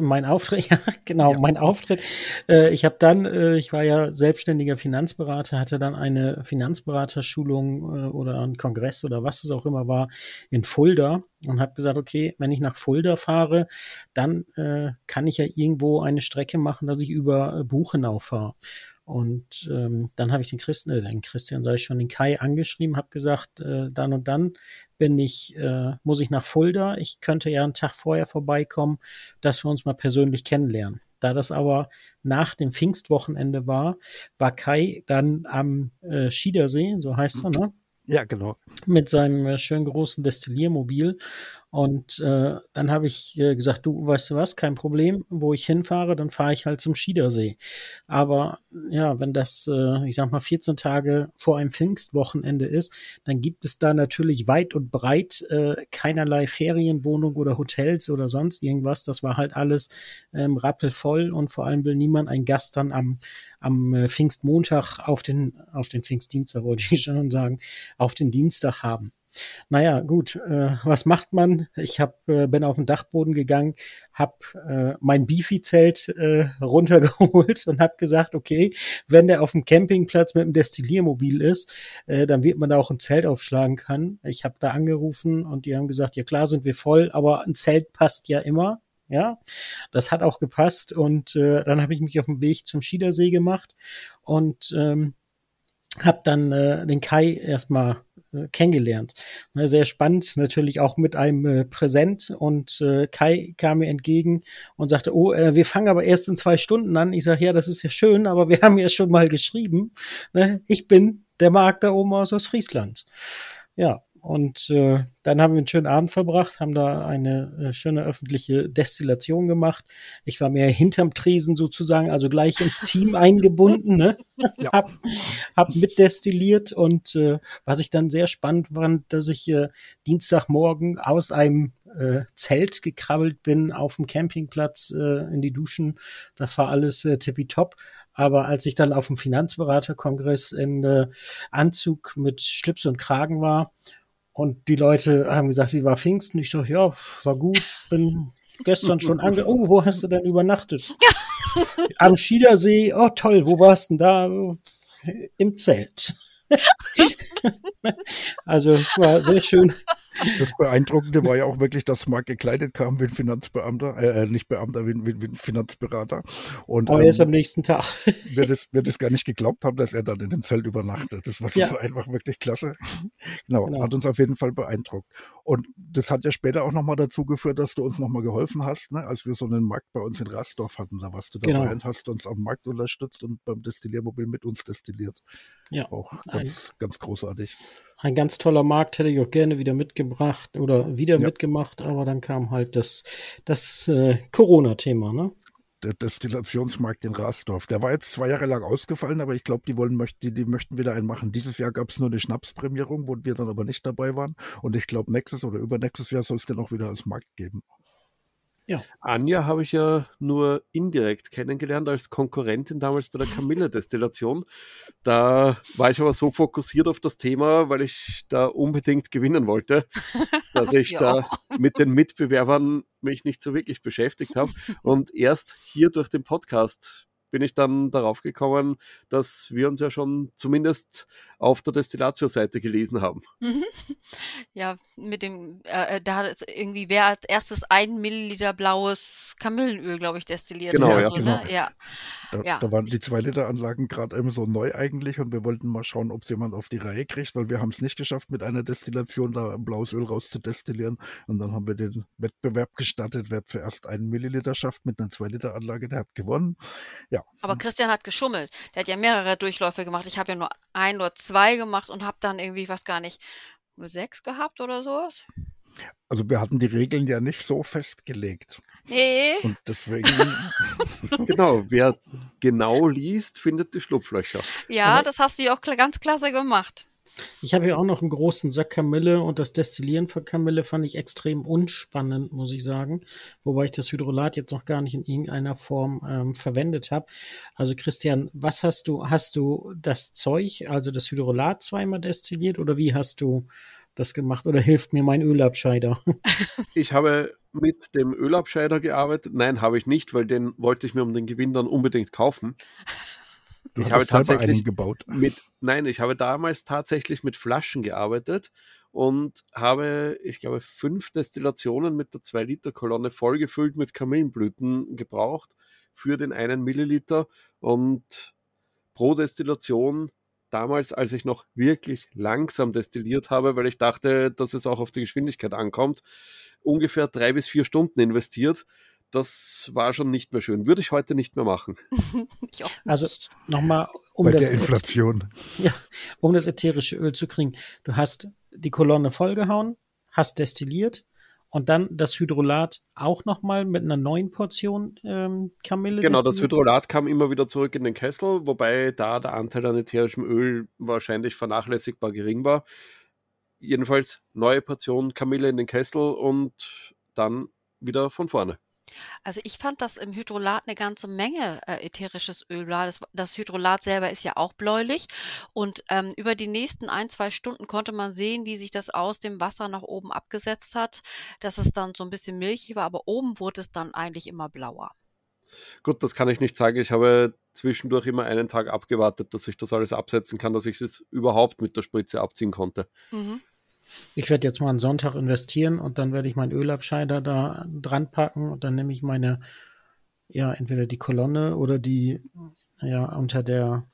Mein Auftritt, ja, genau, ja. mein Auftritt. Äh, ich habe dann, äh, ich war ja selbstständiger Finanzberater, hatte dann eine Finanzberaterschulung äh, oder einen Kongress oder was es auch immer war in Fulda und habe gesagt, okay, wenn ich nach Fulda fahre, dann kann ich ja irgendwo eine Strecke machen, dass ich über Buchenau fahre. Und ähm, dann habe ich den Christian, äh, den Christian sage ich schon, den Kai angeschrieben, habe gesagt, äh, dann und dann bin ich, äh, muss ich nach Fulda. Ich könnte ja einen Tag vorher vorbeikommen, dass wir uns mal persönlich kennenlernen. Da das aber nach dem Pfingstwochenende war, war Kai dann am äh, Schiedersee, so heißt er, ne? Ja, genau. Mit seinem äh, schön großen Destilliermobil. Und äh, dann habe ich äh, gesagt, du weißt du was, kein Problem, wo ich hinfahre, dann fahre ich halt zum Schiedersee. Aber ja, wenn das, äh, ich sag mal, 14 Tage vor einem Pfingstwochenende ist, dann gibt es da natürlich weit und breit äh, keinerlei Ferienwohnung oder Hotels oder sonst irgendwas. Das war halt alles ähm, rappelvoll und vor allem will niemand einen Gast dann am, am äh, Pfingstmontag auf den, auf den Pfingstdienstag, wollte ich schon sagen, auf den Dienstag haben. Naja, gut, äh, was macht man? Ich hab, äh, bin auf den Dachboden gegangen, habe äh, mein Beefy-Zelt äh, runtergeholt und habe gesagt, okay, wenn der auf dem Campingplatz mit dem Destilliermobil ist, äh, dann wird man da auch ein Zelt aufschlagen können. Ich habe da angerufen und die haben gesagt, ja klar sind wir voll, aber ein Zelt passt ja immer. Ja, das hat auch gepasst und äh, dann habe ich mich auf den Weg zum Schiedersee gemacht und ähm, habe dann äh, den Kai erstmal äh, kennengelernt. Ne, sehr spannend, natürlich auch mit einem äh, Präsent und äh, Kai kam mir entgegen und sagte, oh, äh, wir fangen aber erst in zwei Stunden an. Ich sage, ja, das ist ja schön, aber wir haben ja schon mal geschrieben. Ne? Ich bin der Marc da oben aus Ostfriesland. Ja, und äh, dann haben wir einen schönen Abend verbracht, haben da eine äh, schöne öffentliche Destillation gemacht. Ich war mehr hinterm Tresen sozusagen, also gleich ins Team eingebunden, ne? Ja. hab, hab mitdestilliert und äh, was ich dann sehr spannend fand, dass ich äh, Dienstagmorgen aus einem äh, Zelt gekrabbelt bin auf dem Campingplatz äh, in die Duschen. Das war alles äh, tippitopp. Aber als ich dann auf dem Finanzberaterkongress in äh, Anzug mit Schlips und Kragen war und die Leute haben gesagt, wie war Pfingsten? Ich sag, ja, war gut, bin gestern schon ange... Oh, wo hast du denn übernachtet? Am Schiedersee. Oh, toll, wo warst du denn da? Im Zelt. also es war sehr schön, Das Beeindruckende war ja auch wirklich, dass Mark gekleidet kam wie ein Finanzbeamter, äh, äh nicht Beamter, wie, wie, wie ein Finanzberater. Und, Aber ähm, erst am nächsten Tag. wir, das, wir das gar nicht geglaubt haben, dass er dann in dem Zelt übernachtet. Das war, das ja. war einfach wirklich klasse. Genau, genau, hat uns auf jeden Fall beeindruckt. Und das hat ja später auch nochmal dazu geführt, dass du uns nochmal geholfen hast, ne? als wir so einen Markt bei uns in Rastorf hatten. Da warst du dabei genau. und hast uns am Markt unterstützt und beim Destilliermobil mit uns destilliert. Ja. Auch ganz, ein, ganz großartig. Ein ganz toller Markt hätte ich auch gerne wieder mitgebracht oder wieder ja. mitgemacht, aber dann kam halt das, das äh, Corona-Thema, ne? der Destillationsmarkt in Rasdorf. Der war jetzt zwei Jahre lang ausgefallen, aber ich glaube, die wollen die, die möchten wieder einen machen. Dieses Jahr gab es nur eine Schnapsprämierung, wo wir dann aber nicht dabei waren. Und ich glaube, nächstes oder übernächstes Jahr soll es den auch wieder als Markt geben. Ja. Anja habe ich ja nur indirekt kennengelernt als Konkurrentin damals bei der Kamille-Destillation. Da war ich aber so fokussiert auf das Thema, weil ich da unbedingt gewinnen wollte, dass ich da mit den Mitbewerbern mich nicht so wirklich beschäftigt habe. Und erst hier durch den Podcast bin ich dann darauf gekommen, dass wir uns ja schon zumindest auf der Destillatio-Seite gelesen haben. Mhm. Ja, mit dem, äh, äh, da hat es irgendwie, wer als erstes ein Milliliter blaues Kamillenöl, glaube ich, destilliert. Genau, ja. So, genau. Ne? ja. Da, ja. da waren die 2-Liter-Anlagen gerade eben so neu eigentlich und wir wollten mal schauen, ob es jemand auf die Reihe kriegt, weil wir haben es nicht geschafft, mit einer Destillation da blaues Öl rauszudestillieren. Und dann haben wir den Wettbewerb gestartet, wer zuerst einen Milliliter schafft mit einer 2-Liter-Anlage, der hat gewonnen. Ja. Aber Christian hat geschummelt. Der hat ja mehrere Durchläufe gemacht. Ich habe ja nur ein oder zwei gemacht und habe dann irgendwie, was gar nicht, nur sechs gehabt oder sowas. Also wir hatten die Regeln ja nicht so festgelegt. Nee. Und deswegen. genau, wer genau liest, findet die Schlupflöcher. Ja, Aber das hast du ja auch ganz klasse gemacht. Ich habe hier auch noch einen großen Sack Kamille und das Destillieren von Kamille fand ich extrem unspannend, muss ich sagen. Wobei ich das Hydrolat jetzt noch gar nicht in irgendeiner Form ähm, verwendet habe. Also Christian, was hast du? Hast du das Zeug, also das Hydrolat zweimal destilliert oder wie hast du das gemacht oder hilft mir mein Ölabscheider? Ich habe mit dem Ölabscheider gearbeitet. Nein, habe ich nicht, weil den wollte ich mir um den Gewinn dann unbedingt kaufen. Du ich habe tatsächlich gebaut. Mit, nein, ich habe damals tatsächlich mit Flaschen gearbeitet und habe, ich glaube, fünf Destillationen mit der 2-Liter-Kolonne vollgefüllt mit Kamillenblüten gebraucht für den einen Milliliter und pro Destillation damals, als ich noch wirklich langsam destilliert habe, weil ich dachte, dass es auch auf die Geschwindigkeit ankommt, ungefähr drei bis vier Stunden investiert. Das war schon nicht mehr schön. Würde ich heute nicht mehr machen. also nochmal, um Bei das, der Inflation. Ja, um das ätherische Öl zu kriegen. Du hast die Kolonne vollgehauen, hast destilliert, und dann das Hydrolat auch nochmal mit einer neuen Portion ähm, Kamille. Genau, das Hydrolat kam immer wieder zurück in den Kessel, wobei da der Anteil an ätherischem Öl wahrscheinlich vernachlässigbar gering war. Jedenfalls neue Portion Kamille in den Kessel und dann wieder von vorne. Also ich fand, dass im Hydrolat eine ganze Menge äh, ätherisches Öl war. Das, das Hydrolat selber ist ja auch bläulich. Und ähm, über die nächsten ein, zwei Stunden konnte man sehen, wie sich das aus dem Wasser nach oben abgesetzt hat, dass es dann so ein bisschen milchig war, aber oben wurde es dann eigentlich immer blauer. Gut, das kann ich nicht sagen. Ich habe zwischendurch immer einen Tag abgewartet, dass ich das alles absetzen kann, dass ich es überhaupt mit der Spritze abziehen konnte. Mhm. Ich werde jetzt mal einen Sonntag investieren und dann werde ich meinen Ölabscheider da dran packen und dann nehme ich meine, ja, entweder die Kolonne oder die, ja, unter der,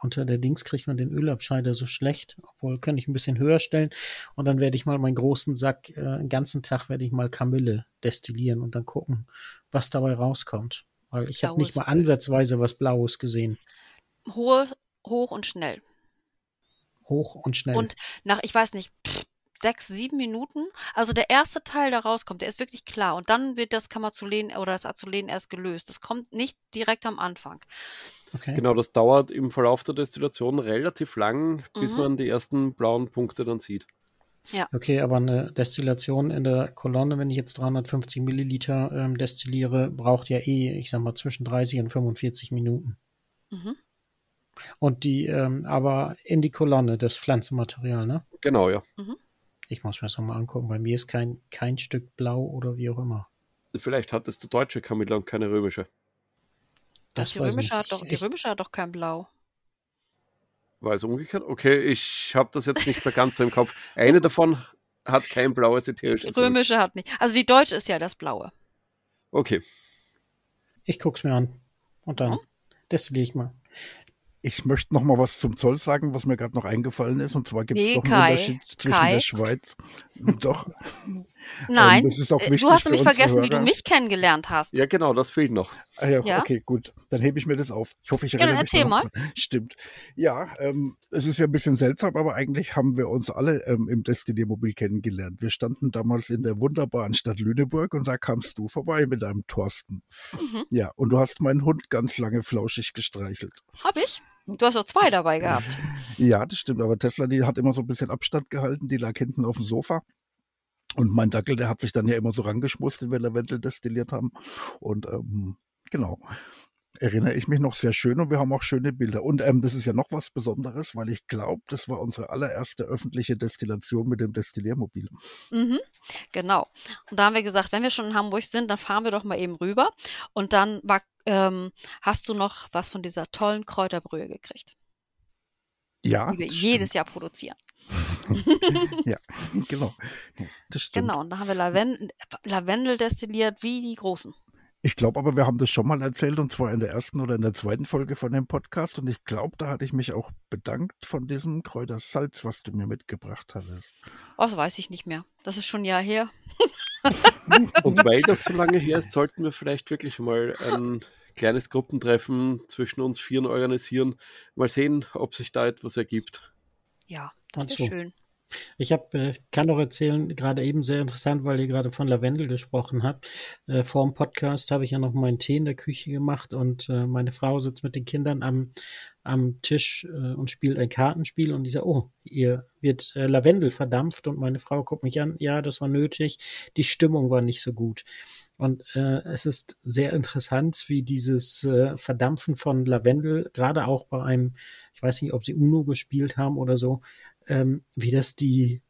unter der Dings kriegt man den Ölabscheider so schlecht, obwohl kann ich ein bisschen höher stellen und dann werde ich mal meinen großen Sack, äh, den ganzen Tag werde ich mal Kamille destillieren und dann gucken, was dabei rauskommt. Weil ich habe nicht mal ansatzweise was Blaues gesehen. Hohe, hoch und schnell hoch und schnell. Und nach, ich weiß nicht, sechs, sieben Minuten, also der erste Teil, der rauskommt, der ist wirklich klar. Und dann wird das Kammerzulen oder das Azulen erst gelöst. Das kommt nicht direkt am Anfang. Okay. Genau, das dauert im Verlauf der Destillation relativ lang, bis mhm. man die ersten blauen Punkte dann sieht. Ja. Okay, aber eine Destillation in der Kolonne, wenn ich jetzt 350 Milliliter ähm, destilliere, braucht ja eh, ich sag mal, zwischen 30 und 45 Minuten. Mhm. Und die, ähm, aber in die Kolonne, das Pflanzenmaterial, ne? Genau, ja. Mhm. Ich muss mir das nochmal angucken. Bei mir ist kein, kein Stück blau oder wie auch immer. Vielleicht hattest du deutsche Kamille und keine römische. Das die, römische hat doch, die römische hat doch kein Blau. War es umgekehrt? Okay, ich habe das jetzt nicht mehr ganz so im Kopf. Eine davon hat kein blaues ätherisches Öl. Römische hat nicht. Also die deutsche ist ja das blaue. Okay. Ich guck's mir an. Und dann hm? destilliere ich mal. Ich möchte noch mal was zum Zoll sagen, was mir gerade noch eingefallen ist. Und zwar gibt es nee, noch einen Kai, Unterschied zwischen Kai. der Schweiz. Doch. Nein, ähm, du hast nämlich vergessen, wie du mich kennengelernt hast. Ja, genau, das fehlt noch. Ah, ja, ja, okay, gut. Dann hebe ich mir das auf. Ich hoffe, ich erinnere ja, erzähl mich mal. Stimmt. Ja, ähm, es ist ja ein bisschen seltsam, aber eigentlich haben wir uns alle ähm, im Destiniermobil kennengelernt. Wir standen damals in der wunderbaren Stadt Lüneburg und da kamst du vorbei mit einem Thorsten. Mhm. Ja, und du hast meinen Hund ganz lange flauschig gestreichelt. Hab ich? Du hast auch zwei dabei gehabt. Ja, das stimmt. Aber Tesla, die hat immer so ein bisschen Abstand gehalten. Die lag hinten auf dem Sofa. Und mein Dackel, der hat sich dann ja immer so rangeschmust, wenn wir Lavendel destilliert haben. Und ähm, genau, erinnere ich mich noch sehr schön und wir haben auch schöne Bilder. Und ähm, das ist ja noch was Besonderes, weil ich glaube, das war unsere allererste öffentliche Destillation mit dem Destilliermobil. Mhm, genau. Und da haben wir gesagt, wenn wir schon in Hamburg sind, dann fahren wir doch mal eben rüber. Und dann war, ähm, hast du noch was von dieser tollen Kräuterbrühe gekriegt. Ja. Die wir jedes Jahr produzieren. ja, genau. Das stimmt. Genau, und da haben wir Lavendel, Lavendel destilliert wie die Großen. Ich glaube aber, wir haben das schon mal erzählt und zwar in der ersten oder in der zweiten Folge von dem Podcast und ich glaube, da hatte ich mich auch bedankt von diesem Kräutersalz, was du mir mitgebracht hattest. Oh, das weiß ich nicht mehr. Das ist schon ein Jahr her. und weil das so lange her ist, sollten wir vielleicht wirklich mal ein kleines Gruppentreffen zwischen uns Vieren organisieren. Mal sehen, ob sich da etwas ergibt. Ja, das wäre so. schön. Ich hab, äh, kann doch erzählen, gerade eben sehr interessant, weil ihr gerade von Lavendel gesprochen habt. Äh, vor dem Podcast habe ich ja noch meinen Tee in der Küche gemacht und äh, meine Frau sitzt mit den Kindern am, am Tisch äh, und spielt ein Kartenspiel und ich sage, oh, ihr wird äh, Lavendel verdampft und meine Frau guckt mich an, ja, das war nötig, die Stimmung war nicht so gut. Und äh, es ist sehr interessant, wie dieses äh, Verdampfen von Lavendel, gerade auch bei einem, ich weiß nicht, ob sie Uno gespielt haben oder so, ähm, wie das die,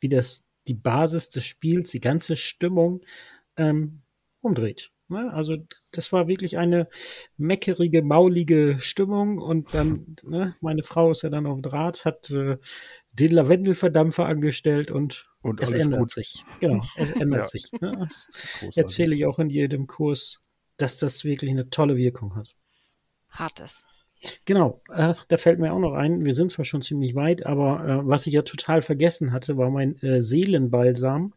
wie das die Basis des Spiels, die ganze Stimmung ähm, umdreht. Ne? Also das war wirklich eine meckerige, maulige Stimmung und dann, ne, meine Frau ist ja dann auf Draht, hat äh, den Lavendelverdampfer angestellt und, und es ändert gut. sich. Genau, es ändert ja. sich. Ne? Das erzähle ich auch in jedem Kurs, dass das wirklich eine tolle Wirkung hat. Hat es. Genau, äh, da fällt mir auch noch ein, wir sind zwar schon ziemlich weit, aber äh, was ich ja total vergessen hatte, war mein äh, Seelenbalsam,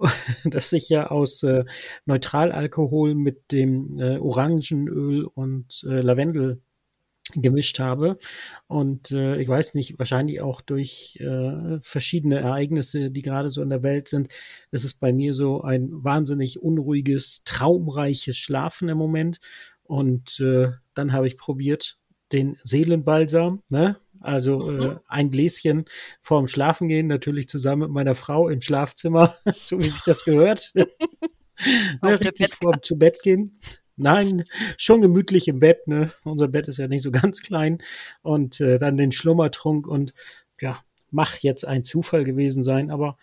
das ich ja aus äh, Neutralalkohol mit dem äh, Orangenöl und äh, Lavendel gemischt habe. Und äh, ich weiß nicht, wahrscheinlich auch durch äh, verschiedene Ereignisse, die gerade so in der Welt sind, ist es bei mir so ein wahnsinnig unruhiges, traumreiches Schlafen im Moment. Und äh, dann habe ich probiert, den Seelenbalsam, ne? Also mhm. äh, ein Gläschen vorm Schlafengehen, natürlich zusammen mit meiner Frau im Schlafzimmer, so wie sich das gehört. ne, richtig vorm zu Bett gehen. Nein, schon gemütlich im Bett, ne? Unser Bett ist ja nicht so ganz klein. Und äh, dann den Schlummertrunk und ja, mach jetzt ein Zufall gewesen sein, aber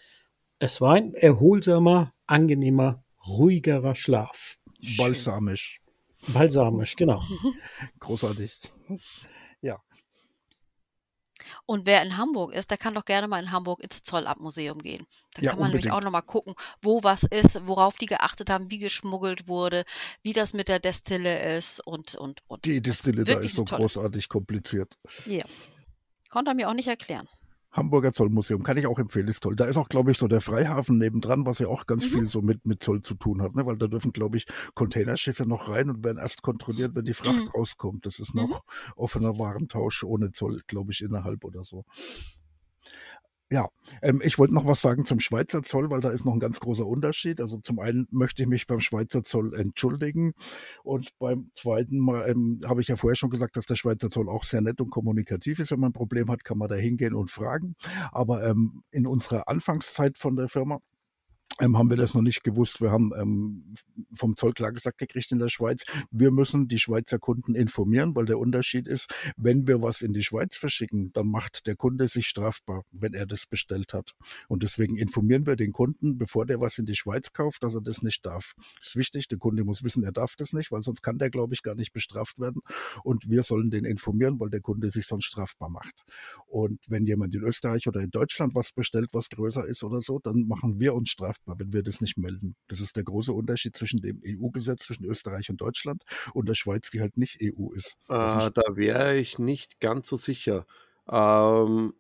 es war ein erholsamer, angenehmer, ruhigerer Schlaf. Balsamisch. Balsamisch, genau. Großartig. Ja. Und wer in Hamburg ist, der kann doch gerne mal in Hamburg ins Zollabmuseum gehen. Da ja, kann man unbedingt. nämlich auch nochmal gucken, wo was ist, worauf die geachtet haben, wie geschmuggelt wurde, wie das mit der Destille ist und, und, und. Die Destille da ist so großartig kompliziert. Ja. Konnte er mir auch nicht erklären. Hamburger Zollmuseum kann ich auch empfehlen, ist toll. Da ist auch, glaube ich, so der Freihafen nebendran, was ja auch ganz mhm. viel so mit, mit Zoll zu tun hat, ne? weil da dürfen, glaube ich, Containerschiffe noch rein und werden erst kontrolliert, wenn die Fracht mhm. rauskommt. Das ist noch mhm. offener Warentausch ohne Zoll, glaube ich, innerhalb oder so. Ja, ähm, ich wollte noch was sagen zum Schweizer Zoll, weil da ist noch ein ganz großer Unterschied. Also zum einen möchte ich mich beim Schweizer Zoll entschuldigen und beim zweiten Mal ähm, habe ich ja vorher schon gesagt, dass der Schweizer Zoll auch sehr nett und kommunikativ ist. Wenn man ein Problem hat, kann man da hingehen und fragen. Aber ähm, in unserer Anfangszeit von der Firma ähm, haben wir das noch nicht gewusst. Wir haben ähm, vom Zoll klar gesagt gekriegt in der Schweiz, wir müssen die Schweizer Kunden informieren, weil der Unterschied ist, wenn wir was in die Schweiz verschicken, dann macht der Kunde sich strafbar, wenn er das bestellt hat. Und deswegen informieren wir den Kunden, bevor der was in die Schweiz kauft, dass er das nicht darf. Das ist wichtig, der Kunde muss wissen, er darf das nicht, weil sonst kann der, glaube ich, gar nicht bestraft werden. Und wir sollen den informieren, weil der Kunde sich sonst strafbar macht. Und wenn jemand in Österreich oder in Deutschland was bestellt, was größer ist oder so, dann machen wir uns strafbar strafbar, wenn wir das nicht melden. Das ist der große Unterschied zwischen dem EU-Gesetz zwischen Österreich und Deutschland und der Schweiz, die halt nicht EU ist. Äh, da wäre ich nicht ganz so sicher. Ähm,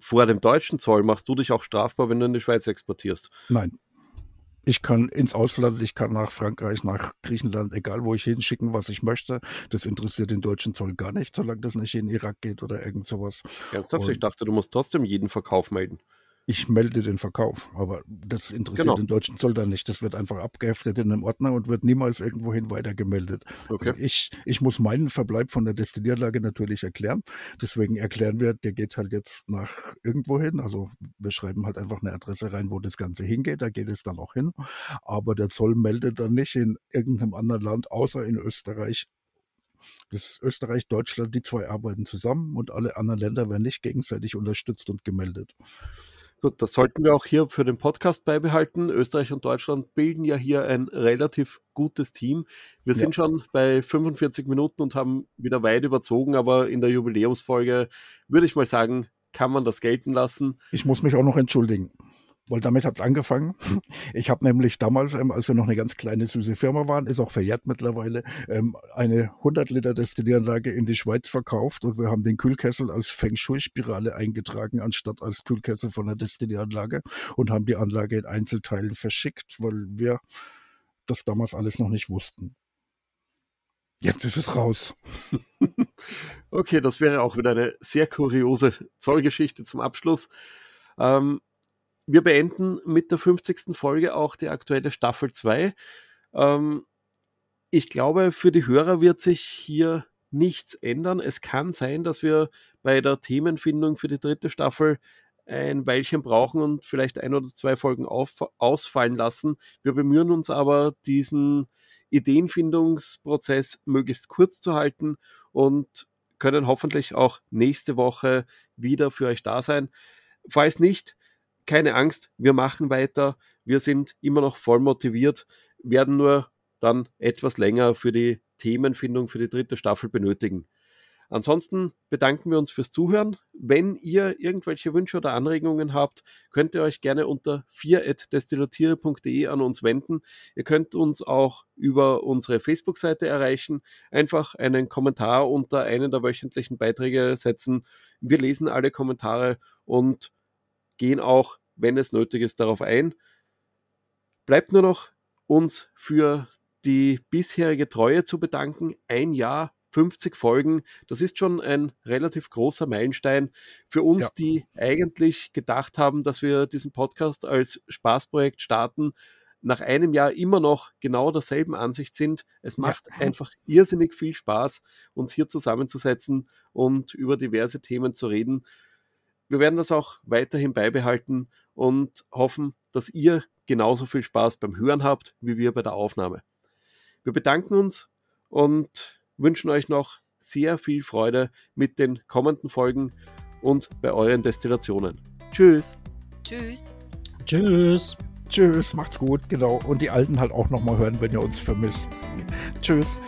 vor dem deutschen Zoll machst du dich auch strafbar, wenn du in die Schweiz exportierst? Nein. Ich kann ins Ausland, ich kann nach Frankreich, nach Griechenland, egal wo ich hinschicken, was ich möchte. Das interessiert den deutschen Zoll gar nicht, solange das nicht in Irak geht oder irgend sowas. Ernsthaft? Und ich dachte, du musst trotzdem jeden Verkauf melden ich melde den Verkauf. Aber das interessiert genau. den deutschen Zoll dann nicht. Das wird einfach abgeheftet in einem Ordner und wird niemals irgendwohin weitergemeldet. Okay. Also ich, ich muss meinen Verbleib von der Destillierlage natürlich erklären. Deswegen erklären wir, der geht halt jetzt nach irgendwo hin. Also wir schreiben halt einfach eine Adresse rein, wo das Ganze hingeht. Da geht es dann auch hin. Aber der Zoll meldet dann nicht in irgendeinem anderen Land, außer in Österreich, das Österreich, Deutschland, die zwei arbeiten zusammen und alle anderen Länder werden nicht gegenseitig unterstützt und gemeldet. Gut, das sollten wir auch hier für den Podcast beibehalten. Österreich und Deutschland bilden ja hier ein relativ gutes Team. Wir ja. sind schon bei 45 Minuten und haben wieder weit überzogen, aber in der Jubiläumsfolge würde ich mal sagen, kann man das gelten lassen. Ich muss mich auch noch entschuldigen weil damit hat's angefangen. Ich habe nämlich damals, ähm, als wir noch eine ganz kleine süße Firma waren, ist auch verjährt mittlerweile, ähm, eine 100 Liter Destillieranlage in die Schweiz verkauft und wir haben den Kühlkessel als Feng Shui-Spirale eingetragen, anstatt als Kühlkessel von der Destillieranlage und haben die Anlage in Einzelteilen verschickt, weil wir das damals alles noch nicht wussten. Jetzt ist es raus. okay, das wäre auch wieder eine sehr kuriose Zollgeschichte zum Abschluss. Ähm, wir beenden mit der 50. Folge auch die aktuelle Staffel 2. Ähm, ich glaube, für die Hörer wird sich hier nichts ändern. Es kann sein, dass wir bei der Themenfindung für die dritte Staffel ein Weilchen brauchen und vielleicht ein oder zwei Folgen auf, ausfallen lassen. Wir bemühen uns aber, diesen Ideenfindungsprozess möglichst kurz zu halten und können hoffentlich auch nächste Woche wieder für euch da sein. Falls nicht, keine Angst, wir machen weiter, wir sind immer noch voll motiviert, werden nur dann etwas länger für die Themenfindung für die dritte Staffel benötigen. Ansonsten bedanken wir uns fürs Zuhören. Wenn ihr irgendwelche Wünsche oder Anregungen habt, könnt ihr euch gerne unter 4.destillatiere.de an uns wenden. Ihr könnt uns auch über unsere Facebook-Seite erreichen. Einfach einen Kommentar unter einen der wöchentlichen Beiträge setzen. Wir lesen alle Kommentare und gehen auch, wenn es nötig ist, darauf ein. Bleibt nur noch uns für die bisherige Treue zu bedanken. Ein Jahr, 50 Folgen, das ist schon ein relativ großer Meilenstein für uns, ja. die eigentlich gedacht haben, dass wir diesen Podcast als Spaßprojekt starten, nach einem Jahr immer noch genau derselben Ansicht sind. Es macht ja. einfach irrsinnig viel Spaß, uns hier zusammenzusetzen und über diverse Themen zu reden. Wir werden das auch weiterhin beibehalten und hoffen, dass ihr genauso viel Spaß beim Hören habt, wie wir bei der Aufnahme. Wir bedanken uns und wünschen euch noch sehr viel Freude mit den kommenden Folgen und bei euren Destillationen. Tschüss. Tschüss. Tschüss. Tschüss, macht's gut, genau. Und die Alten halt auch nochmal hören, wenn ihr uns vermisst. Tschüss.